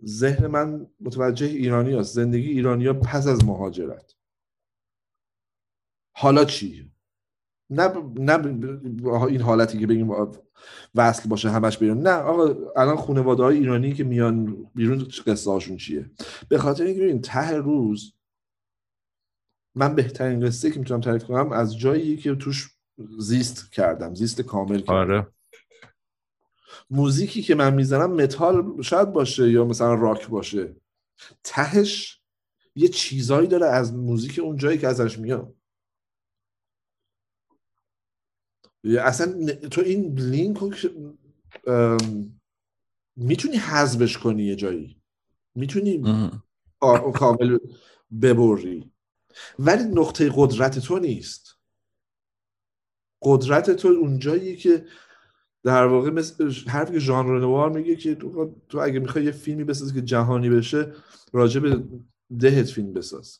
ذهن من متوجه ایرانی هست. زندگی ایرانی ها پس از مهاجرت. حالا چی؟ نه نه این حالتی که بگیم وصل باشه همش بیرون. نه آقا الان خانواده های ایرانی که میان بیرون قصه هاشون چیه؟ به خاطر اینکه این ته روز من بهترین قصه که می‌تونم تعریف کنم از جایی که توش زیست کردم زیست کامل کردم. آره. موزیکی که من می‌زنم متال شاید باشه یا مثلا راک باشه. تهش یه چیزایی داره از موزیک اون جایی که ازش میاد. اصلا تو این لینک رو می‌تونی حذفش کنی یه جایی. می‌تونی کامل ببری. ولی نقطه قدرت تو نیست. قدرت تو اونجایی که در واقع مثل حرفی که ژان رنوار میگه که تو, اگه می‌خوای یه فیلمی بسازی که جهانی بشه راجع به دهت فیلم بساز.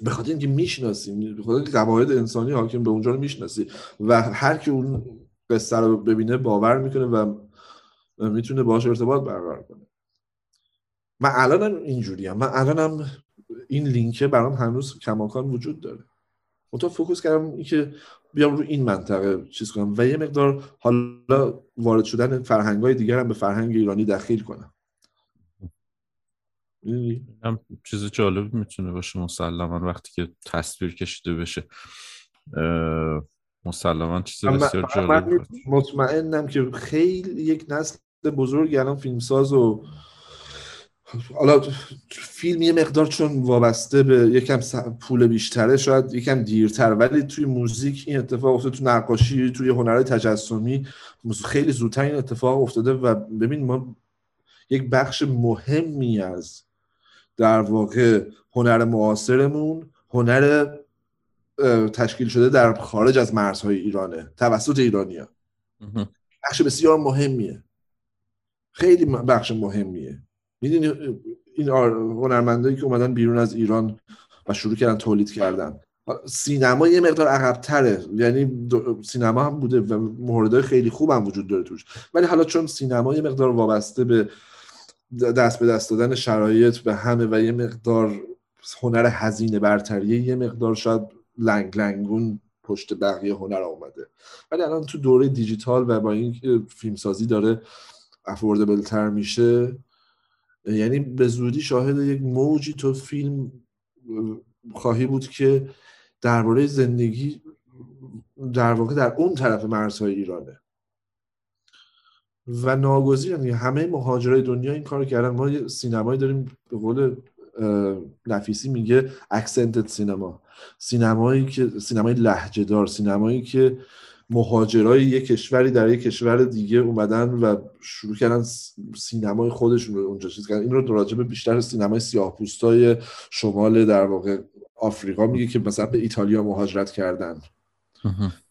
به خاطر اینکه می‌شناسیم به خاطر قواعد انسانی حاکم به اونجا رو می‌شناسی و هر کی اون قصه رو ببینه باور می‌کنه و می‌تونه باهاش ارتباط برقرار کنه. من الانم اینجوریم. من الانم این لینکه برام هنوز کماکان وجود داره. منتها فوکوس کردم اینکه بیام رو این منطقه چیز کنم. و یه مقدار حالا وارد شدن فرهنگ های دیگر هم به فرهنگ ایرانی دخیل کنم. هم چیز جالب می‌تونه باشه مسلما وقتی که تصویر کشیده بشه. مسلما چیز بسیار جالب مطمئنم که خیلی یک نسل بزرگ الان فیلمساز و حالا فیلم یه مقدار چون وابسته به یکم پول بیشتره شاید یکم دیرتر ولی توی موزیک این اتفاق افتاده تو نقاشی توی هنرهای تجسمی خیلی زودتر این اتفاق افتاده و ببین ما یک بخش مهمی از در واقع هنر معاصرمون هنر تشکیل شده در خارج از مرزهای ایرانه توسط ایرانیا بخش بسیار مهمیه. خیلی بخش مهمیه. می‌دونی این هنرمندایی که اومدن بیرون از ایران و شروع کردن تولید کردن. سینما یه مقدار عقبتره. یعنی سینما هم بوده و موردهای خیلی خوب هم وجود داره توش. ولی حالا چون سینما یه مقدار وابسته به دست به دست دادن شرایط به همه و یه مقدار هنر هزینه برتریه یه مقدار شاید لنگ لنگون پشت بقیه هنر آمده. ولی الان تو دوره دیجیتال و با این فیلمسازی داره افوردبل تر میشه. یعنی به زودی شاهد یک موجی تو فیلم خواهی بود که درباره زندگی در واقع در اون طرف مرزهای ایرانه. و ناگزیر یعنی همه مهاجرای دنیا این کار کردن. ما سینمایی داریم به قول نفیسی میگه accented cinema سینمایی که سینمای لهجه دار سینمایی که مهاجرای یک کشوری در یک کشور دیگه اومدن و شروع کردن سینمای خودشون رو اونجا چیز کردن. این رو راجع بیشتر سینمای سیاه پوستای شمال در واقع آفریقا میگه که مثلا به ایتالیا مهاجرت کردن.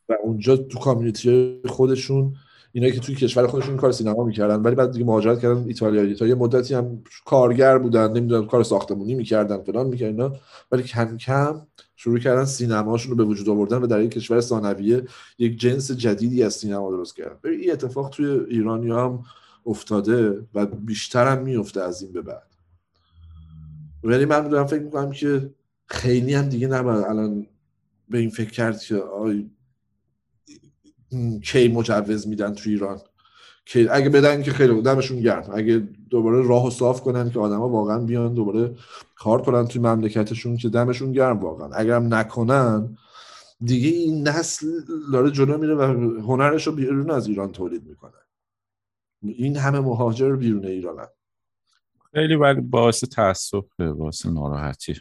و اونجا تو community خودشون اینایی که توی کشور خودشون کار سینما می‌کردن ولی بعد دیگه مهاجرت کردن ایتالیا. ایتالیا مدتی هم کارگر بودن نمی‌دونم کار ساختمونی می‌کردن فلان می‌کردن ولی کم کم شروع کردن سینماشون رو به وجود آوردن و در یک کشور ثانویه یک جنس جدیدی از سینما درست کردن. این اتفاق توی ایرانی هم افتاده و بیشتر هم میفته از این به بعد. ولی من دارم فکر می‌کنم که خیلی هم دیگه نباید الان به این فکر کرد که آی کی مجوز میدن تو ایران؟ که اگه بدن که خیلی دمشون گرم. اگه دوباره راه و صاف کنن که آدما واقعا بیان دوباره کار کنن توی مملکتشون که دمشون گرم واقعا. اگرم نکنن دیگه این نسل داره جلو میره و هنرش رو بیرون از ایران تولید می‌کنه. این همه مهاجر بیرون ایرانن. خیلی ولی باعث تاسف باعث ناراحتی.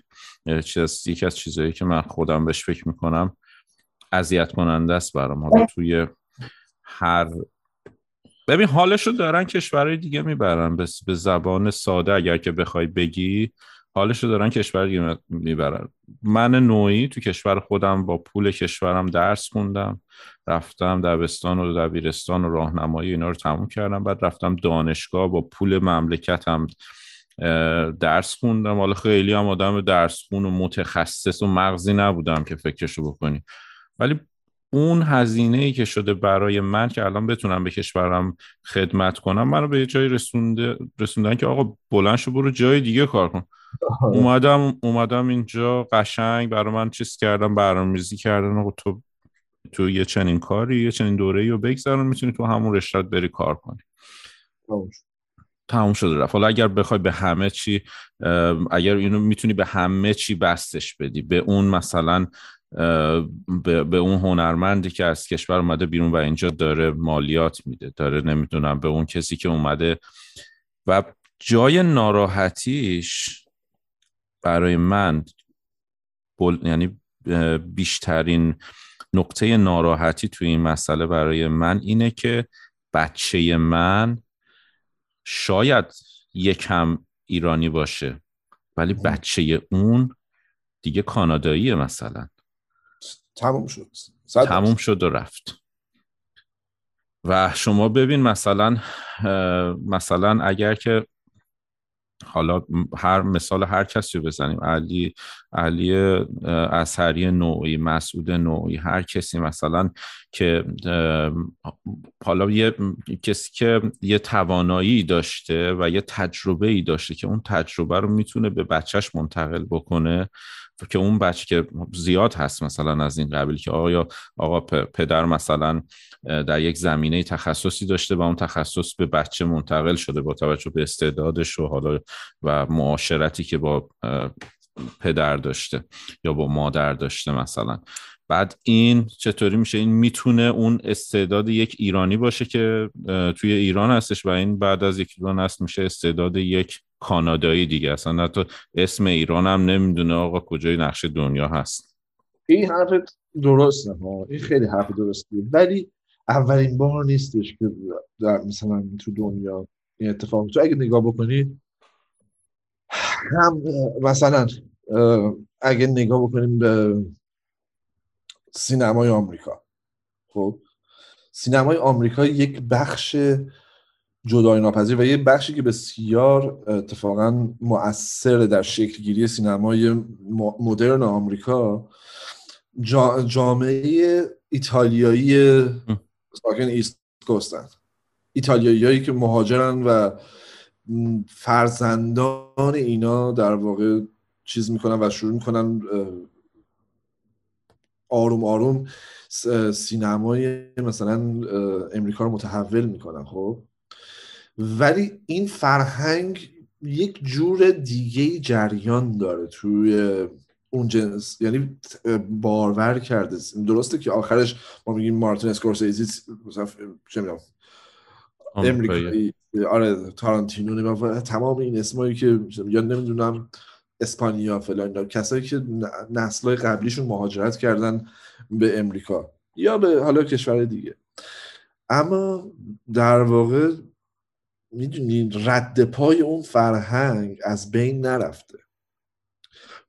یکی از چیزایی که من خودم بهش فکر می‌کنم اذیت کننده است برام. حالا توی هر ببین حالش رو دارن کشورهای دیگه می‌برن. به زبان ساده اگر که بخوای بگی حالش رو دارن کشور دیگه می‌برن. من نوعی تو کشور خودم با پول کشورم درس خوندم. رفتم دبستان و دبیرستان و راهنمایی اینا رو تموم کردم. بعد رفتم دانشگاه با پول مملکتم درس خوندم. حالا خیلی هم آدم درس خون و متخصص و مغزی نبودم که فکرشو بکنی. ولی اون هزینه ای که شده برای من که الان بتونم به کشورم خدمت کنم منو به یه جایی رسونده رسوندن که آقا بلند شو برو جای دیگه کار کن. اومدم اومدم اینجا قشنگ برای من چیز کردم برنامه‌ریزی کردن آقا تو تو یه چنین کاری یه چنین دوره رو بگذارن می‌تونی تو همون رشتت بری کار کنی. تموم شده رفت. حالا اگر بخوای به همه چی اگر اینو می‌تونی به همه چی بستش بدی به اون مثلا به, به اون هنرمندی که از کشور اومده بیرون و اینجا داره مالیات میده. داره نمی‌دونم به اون کسی که اومده. و جای ناراحتیش برای من یعنی بیشترین نقطه ناراحتی توی این مسئله برای من اینه که بچه من شاید یکم ایرانی باشه ولی بچه اون دیگه کاناداییه مثلا. تموم شد. تموم شد و رفت. و شما ببین مثلا مثلا اگر که حالا هر مثال هر کسی رو بزنیم علی علی اثری نوعی مسعود نوعی هر کسی مثلا که حالا یه کسی که یه توانایی داشته و یه تجربه ای داشته که اون تجربه رو می‌تونه به بچهش منتقل بکنه که اون بچه که زیاد هست مثلا از این قبیل که آقا آقا پدر مثلا در یک زمینه تخصصی داشته و اون تخصص به بچه منتقل شده با توجه به استعدادش و حالا و معاشرتی که با پدر داشته یا با مادر داشته مثلا. بعد این چطوری میشه؟ این می‌تونه اون استعداد یک ایرانی باشه که توی ایران هستش و این بعد از یک دو نسل میشه استعداد یک کانادایی دیگه اصلا حتی اسم ایران هم نمی‌دونه آقا کجای نقش دنیا هست. این حرف درسته ها این خیلی حرف درستیه ولی اولین بار نیستش که در مثلا تو دنیا این اتفاق تو اگه نگاه بکنی هم مثلا اگه نگاه بکنیم به سینمای آمریکا خب سینمای آمریکا یک بخش جدای ناپذیر و یه بخشی که بسیار اتفاقا مؤثر در شکلگیری سینمای مدرن آمریکا جامعه ایتالیایی ساکن ایست کوستن. ایتالیایی که مهاجرن و فرزندان اینا در واقع چیز می‌کنن و شروع می‌کنن آروم آروم سینمای مثلا امریکا رو متحول می‌کنن خب؟ ولی این فرهنگ یک جور دیگه جریان داره توی اون جنس. یعنی بارور کرده. درسته که آخرش ما میگیم مارتین اسکورسیزی چه می‌دونم امریکایی آره تارانتینو نگاه تمام این اسمایی که یا نمی‌دونم اسپانیا فلان کسایی که نسلای قبلیشون مهاجرت کردن به امریکا یا به حالا کشور دیگه. اما در واقع می‌دونید رد پای اون فرهنگ از بین نرفته.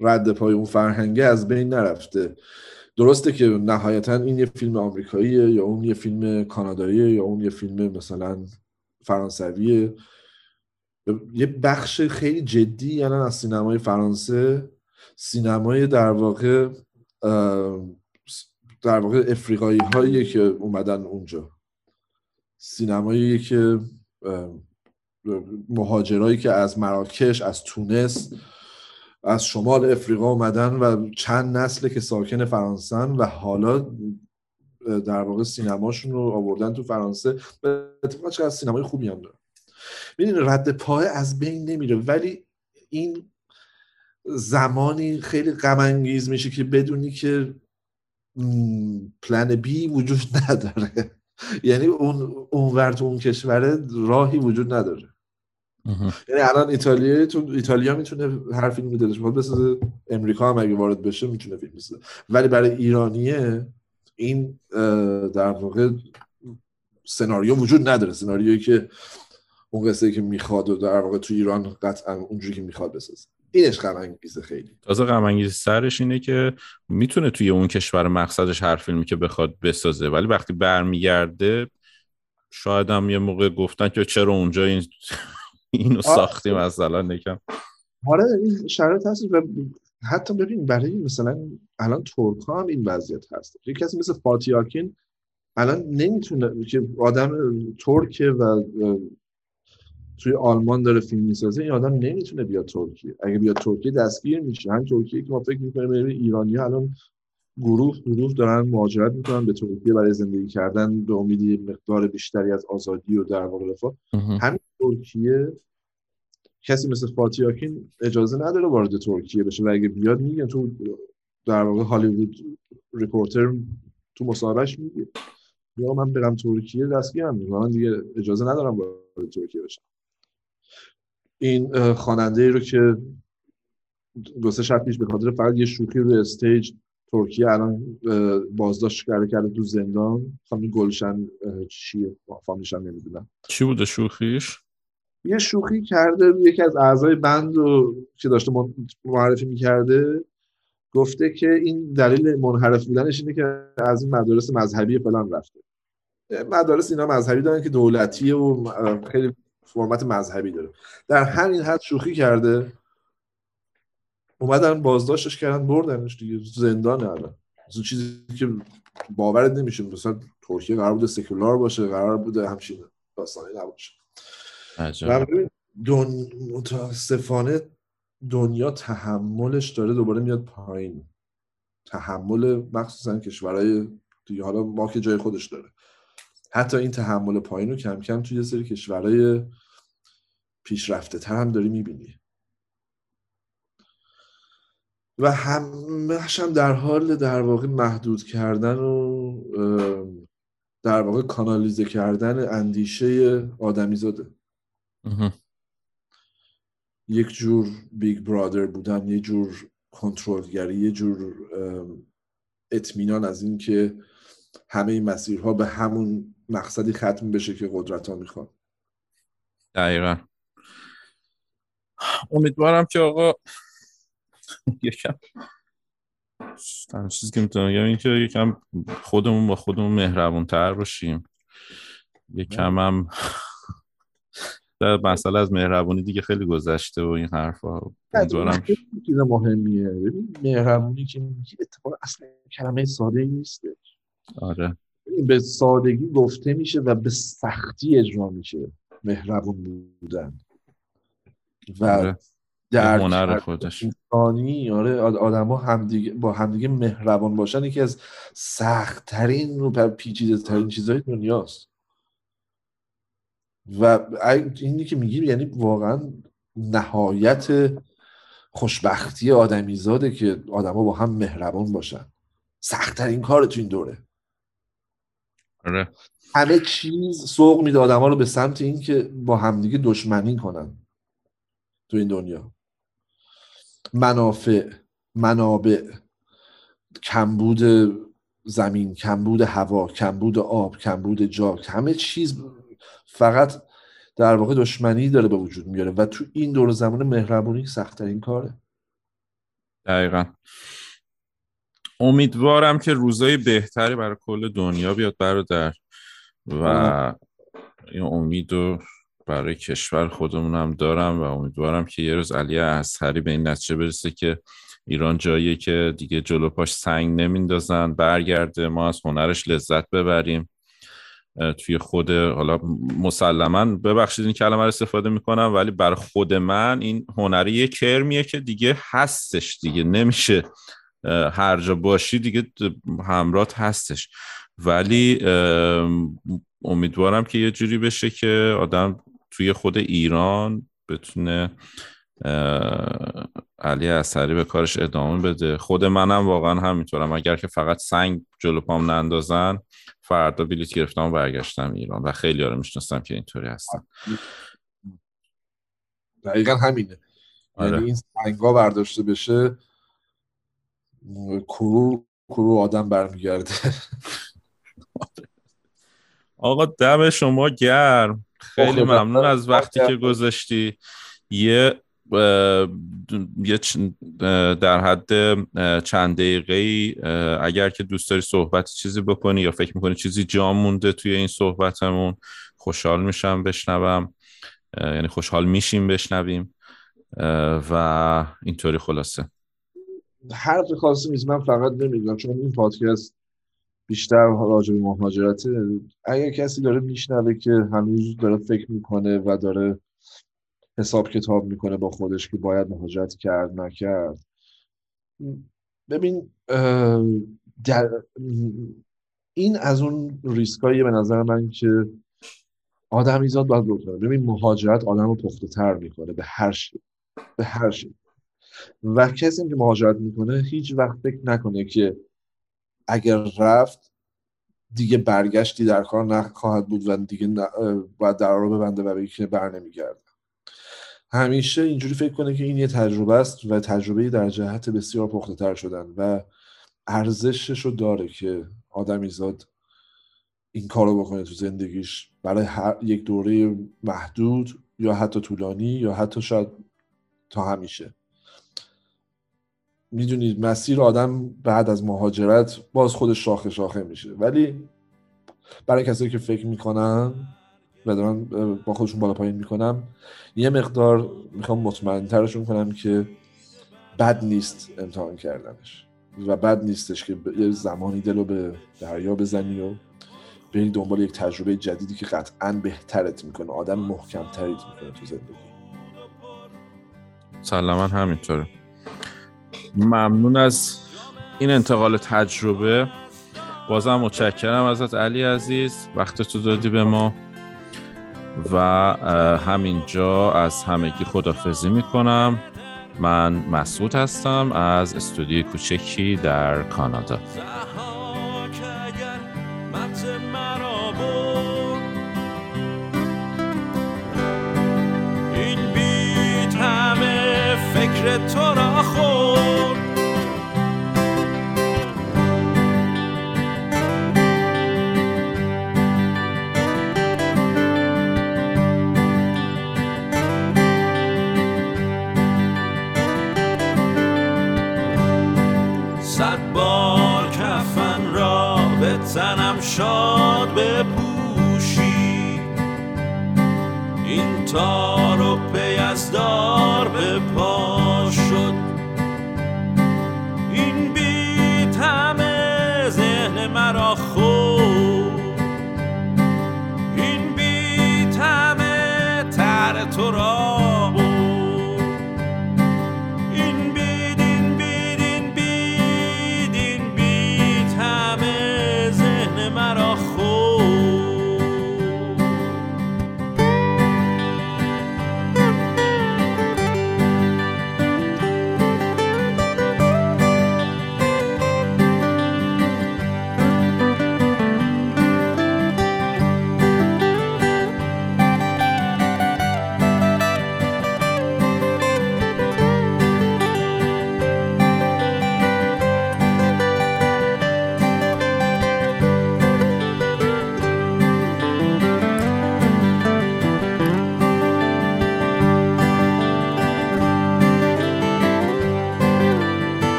رد پای اون فرهنگه از بین نرفته. درسته که نهایتا این یه فیلم آمریکاییه یا اون یه فیلم کاناداییه یا اون یه فیلم مثلا فرانسویه. یه بخش خیلی جدی یعنی از سینمای فرانسه. سینمای در واقع در واقع افریقایی هایی که اومدن اونجا. سینمایی که مهاجرایی که از مراکش از تونس از شمال افریقا اومدن و چند نسل که ساکن فرانسن و حالا در واقع سینماشون رو آوردن تو فرانسه به اتفاق چقدر سینمای خوبی هم دارن. ببینید رد پای از بین نمیره ولی این زمانی خیلی غم میشه که بدونی که پلن بی وجود نداره. یعنی اون اونور تو اون کشور راهی وجود نداره. یعنی الان ایتالیا تو ایتالیا می‌تونه هر فیلمی دلش بخواد بسازه امریکا هم اگه وارد بشه می‌تونه فیلم بسازه. ولی برای ایرانیه این در واقع سناریو وجود نداره. سناریویی که اون قصه که می‌خواد و در واقع تو ایران قطعا اونجوری که می‌خواد بسازه. اینش غم انگیزه خیلی. تازه غم سرش اینه که می‌تونه توی اون کشور مقصدش هر فیلمی که بخواد بسازه. ولی وقتی برمیگرده شاید هم یه موقع گفتن که چرا اونجا این اینو ساختی مثلا نکم آره این شرایط هست و حتی ببین برای مثلا الان ترک ها هم این وضعیت هست. یه کسی مثل فاتیاکین الان نمی‌تونه که آدم ترکه و توی آلمان داره فیلم می‌سازه این آدم نمی‌تونه بیاد ترکیه. اگه بیاد ترکیه دستگیر میشه. هم ترکیه که ما فکر می‌کنیم ایرانی الان گروه گروه دارن مهاجرت می‌کنن به ترکیه برای زندگی کردن به امید مقدار بیشتری از آزادی و در واقع رفاه. همین ترکیه کسی مثل فاتیاکین اجازه نداره وارد ترکیه بشه و اگه بیاد میگن تو در واقع Hollywood Reporter تو مصاحبهش میگه. یا من برم ترکیه دستگیرم. من دیگه اجازه ندارم وارد ترکیه بشم. این خواننده ای رو که دو سه شب پیش به خاطر فقط یه شوخی روی stage ترکیه الان بازداشت کرده کرده تو زندان. خانم گلشن چیه؟ فامیلش نمی‌دونم. چی بوده شوخیش؟ یه شوخی کرده یکی از اعضای band رو که داشته معرفی می‌کرده گفته که این دلیل منحرف بودنش اینه که از این مدارس مذهبی فلان رفته. مدارس اینا مذهبی دارن که دولتیه و خیلی فرمت مذهبی داره. در همین حد شوخی کرده. اومدن بازداشتش کردن بردنش دیگه. زندان الان. چیزی که باورت نمیشه. مثلا ترکیه قرار بوده سکولار باشه قرار بوده همچین داستانی نباشه. دن... متاسفانه دنیا تحملش داره دوباره میاد پایین. تحمل مخصوصا کشورهای دیگه. حالا ما که جای خودش داره. حتی این تحمل پایین رو کم کم توی یه سری کشورهای پیشرفته تر هم داری می‌بینی. و همش هم در حال در واقع محدود کردن و در واقع کانالیزه کردن اندیشه آدمی زاده یک جور بیگ برادر بودن یه جور کنترلگری یه جور اطمینان از اینکه همه این مسیرها به همون مقصدی ختم بشه که قدرت ها می‌خواد دقیقا. امیدوارم که آقا یکم چیزی که می‌تونم بگم این که یکم خودمون با خودمون مهربون تر باشیم. یکم هم در مسئله از مهربونی دیگه خیلی گذشته و این حرفا. امیدوارم چیز مهمیه. مهربونی که اتفاق اصلا کلمه ساده نیست. آره. به سادگی گفته میشه و به سختی اجرا میشه مهربون بودن. و آره. در هنر خودش. انسانی آره آدما همدیگه با همدیگه مهربان باشن. یکی از سخت ترین و پیچیده ترین چیزهای دنیاست. و اینی که میگی یعنی واقعا نهایت خوشبختی آدمیزاده که آدما با هم مهربان باشن. سختترین کار تو این دوره. آره. همه چیز سوق میده آدما رو به سمت اینکه با همدیگه دشمنی کنن تو این دنیا. منافع منابع کمبود زمین کمبود هوا کمبود آب کمبود جا همه چیز فقط در واقع دشمنی داره به وجود میاره و تو این دور زمان مهربونی سختترین کاره. دقیقا. امیدوارم که روزای بهتری برای کل دنیا بیاد برادر و این امید رو برای کشور خودمون هم دارم و امیدوارم که یه روز علی اصحری به این نتیجه برسه که ایران جاییه که دیگه جلو پاش سنگ نمیندازن برگرده ما از هنرش لذت ببریم. توی خود حالا مسلما ببخشید این کلمه رو استفاده می‌کنم ولی بر خود من این هنری یه کرمیه که دیگه هستش دیگه نمیشه هر جا باشی دیگه همرات هستش. ولی امیدوارم که یه جوری بشه که آدم توی خود ایران بتونه علی اثری به کارش ادامه بده. خود منم واقعا همینطورم. اگر که فقط سنگ جلو پام نندازن فردا بلیت گرفتم و برگشتم ایران و خیلی رو میشنستم که اینطوری هستن. دقیقا همینه. آره. یعنی این سنگا برداشته بشه کرو کرو آدم برمیگرده. آقا دم شما گرم. خیلی ممنون از وقتی که گذاشتی. یه یه در حد چند دقیقه اگر که دوست داری صحبت چیزی بکنی یا فکر می‌کنی چیزی جا مونده توی این صحبتمون خوشحال میشم بشنوم. یعنی خوشحال میشیم بشنویم. و اینطوری خلاصه. حرف خاصی نیست من فقط نمی‌دونم چون این پادکست بیشتر راجع به مهاجرته. اگر کسی داره میشنوه که هنوز داره فکر می‌کنه و داره حساب کتاب می‌کنه با خودش که باید مهاجرت کرد نکرد. ببین در این از اون ریسکایی به نظر من که آدم ایزاد باید بکنه. ببین مهاجرت آدم رو پخته تر می‌کنه به هر شی به هر شی و کسی که مهاجرت می‌کنه هیچ وقت فکر نکنه که اگر رفت دیگه برگشتی در کار نخواهد بود و دیگه باید در رو ببنده و بگه بر نمیگرده. همیشه اینجوری فکر کنه که این یه تجربه است و تجربه در جهت بسیار پخته تر شدن و ارزشش رو داره که آدم زاد این کارو بکنه تو زندگیش برای هر یک دوره محدود یا حتی طولانی یا حتی شاید تا همیشه. می‌دونید مسیر آدم بعد از مهاجرت باز خودش شاخه شاخه میشه. ولی برای کسایی که فکر می‌کنن و دارن با خودشون بالا پایین می‌کنم یه مقدار می‌خوام مطمئن ترشون کنم که بد نیست امتحان کردنش و بد نیستش که یه زمانی دلو به دریا بزنی و بری دنبال یک تجربه جدیدی که قطعا بهترت می‌کنه آدم محکم تریت می‌کنه تو زندگی. سلام همینطوره. ممنون از این انتقال تجربه. بازم متشکرم ازت علی عزیز. وقت تو دادی به ما. و همینجا از همگی خدافزی می‌کنم. من مسعود هستم از استودیوی کوچکی در کانادا. این بیت همه فکر تو را خورد.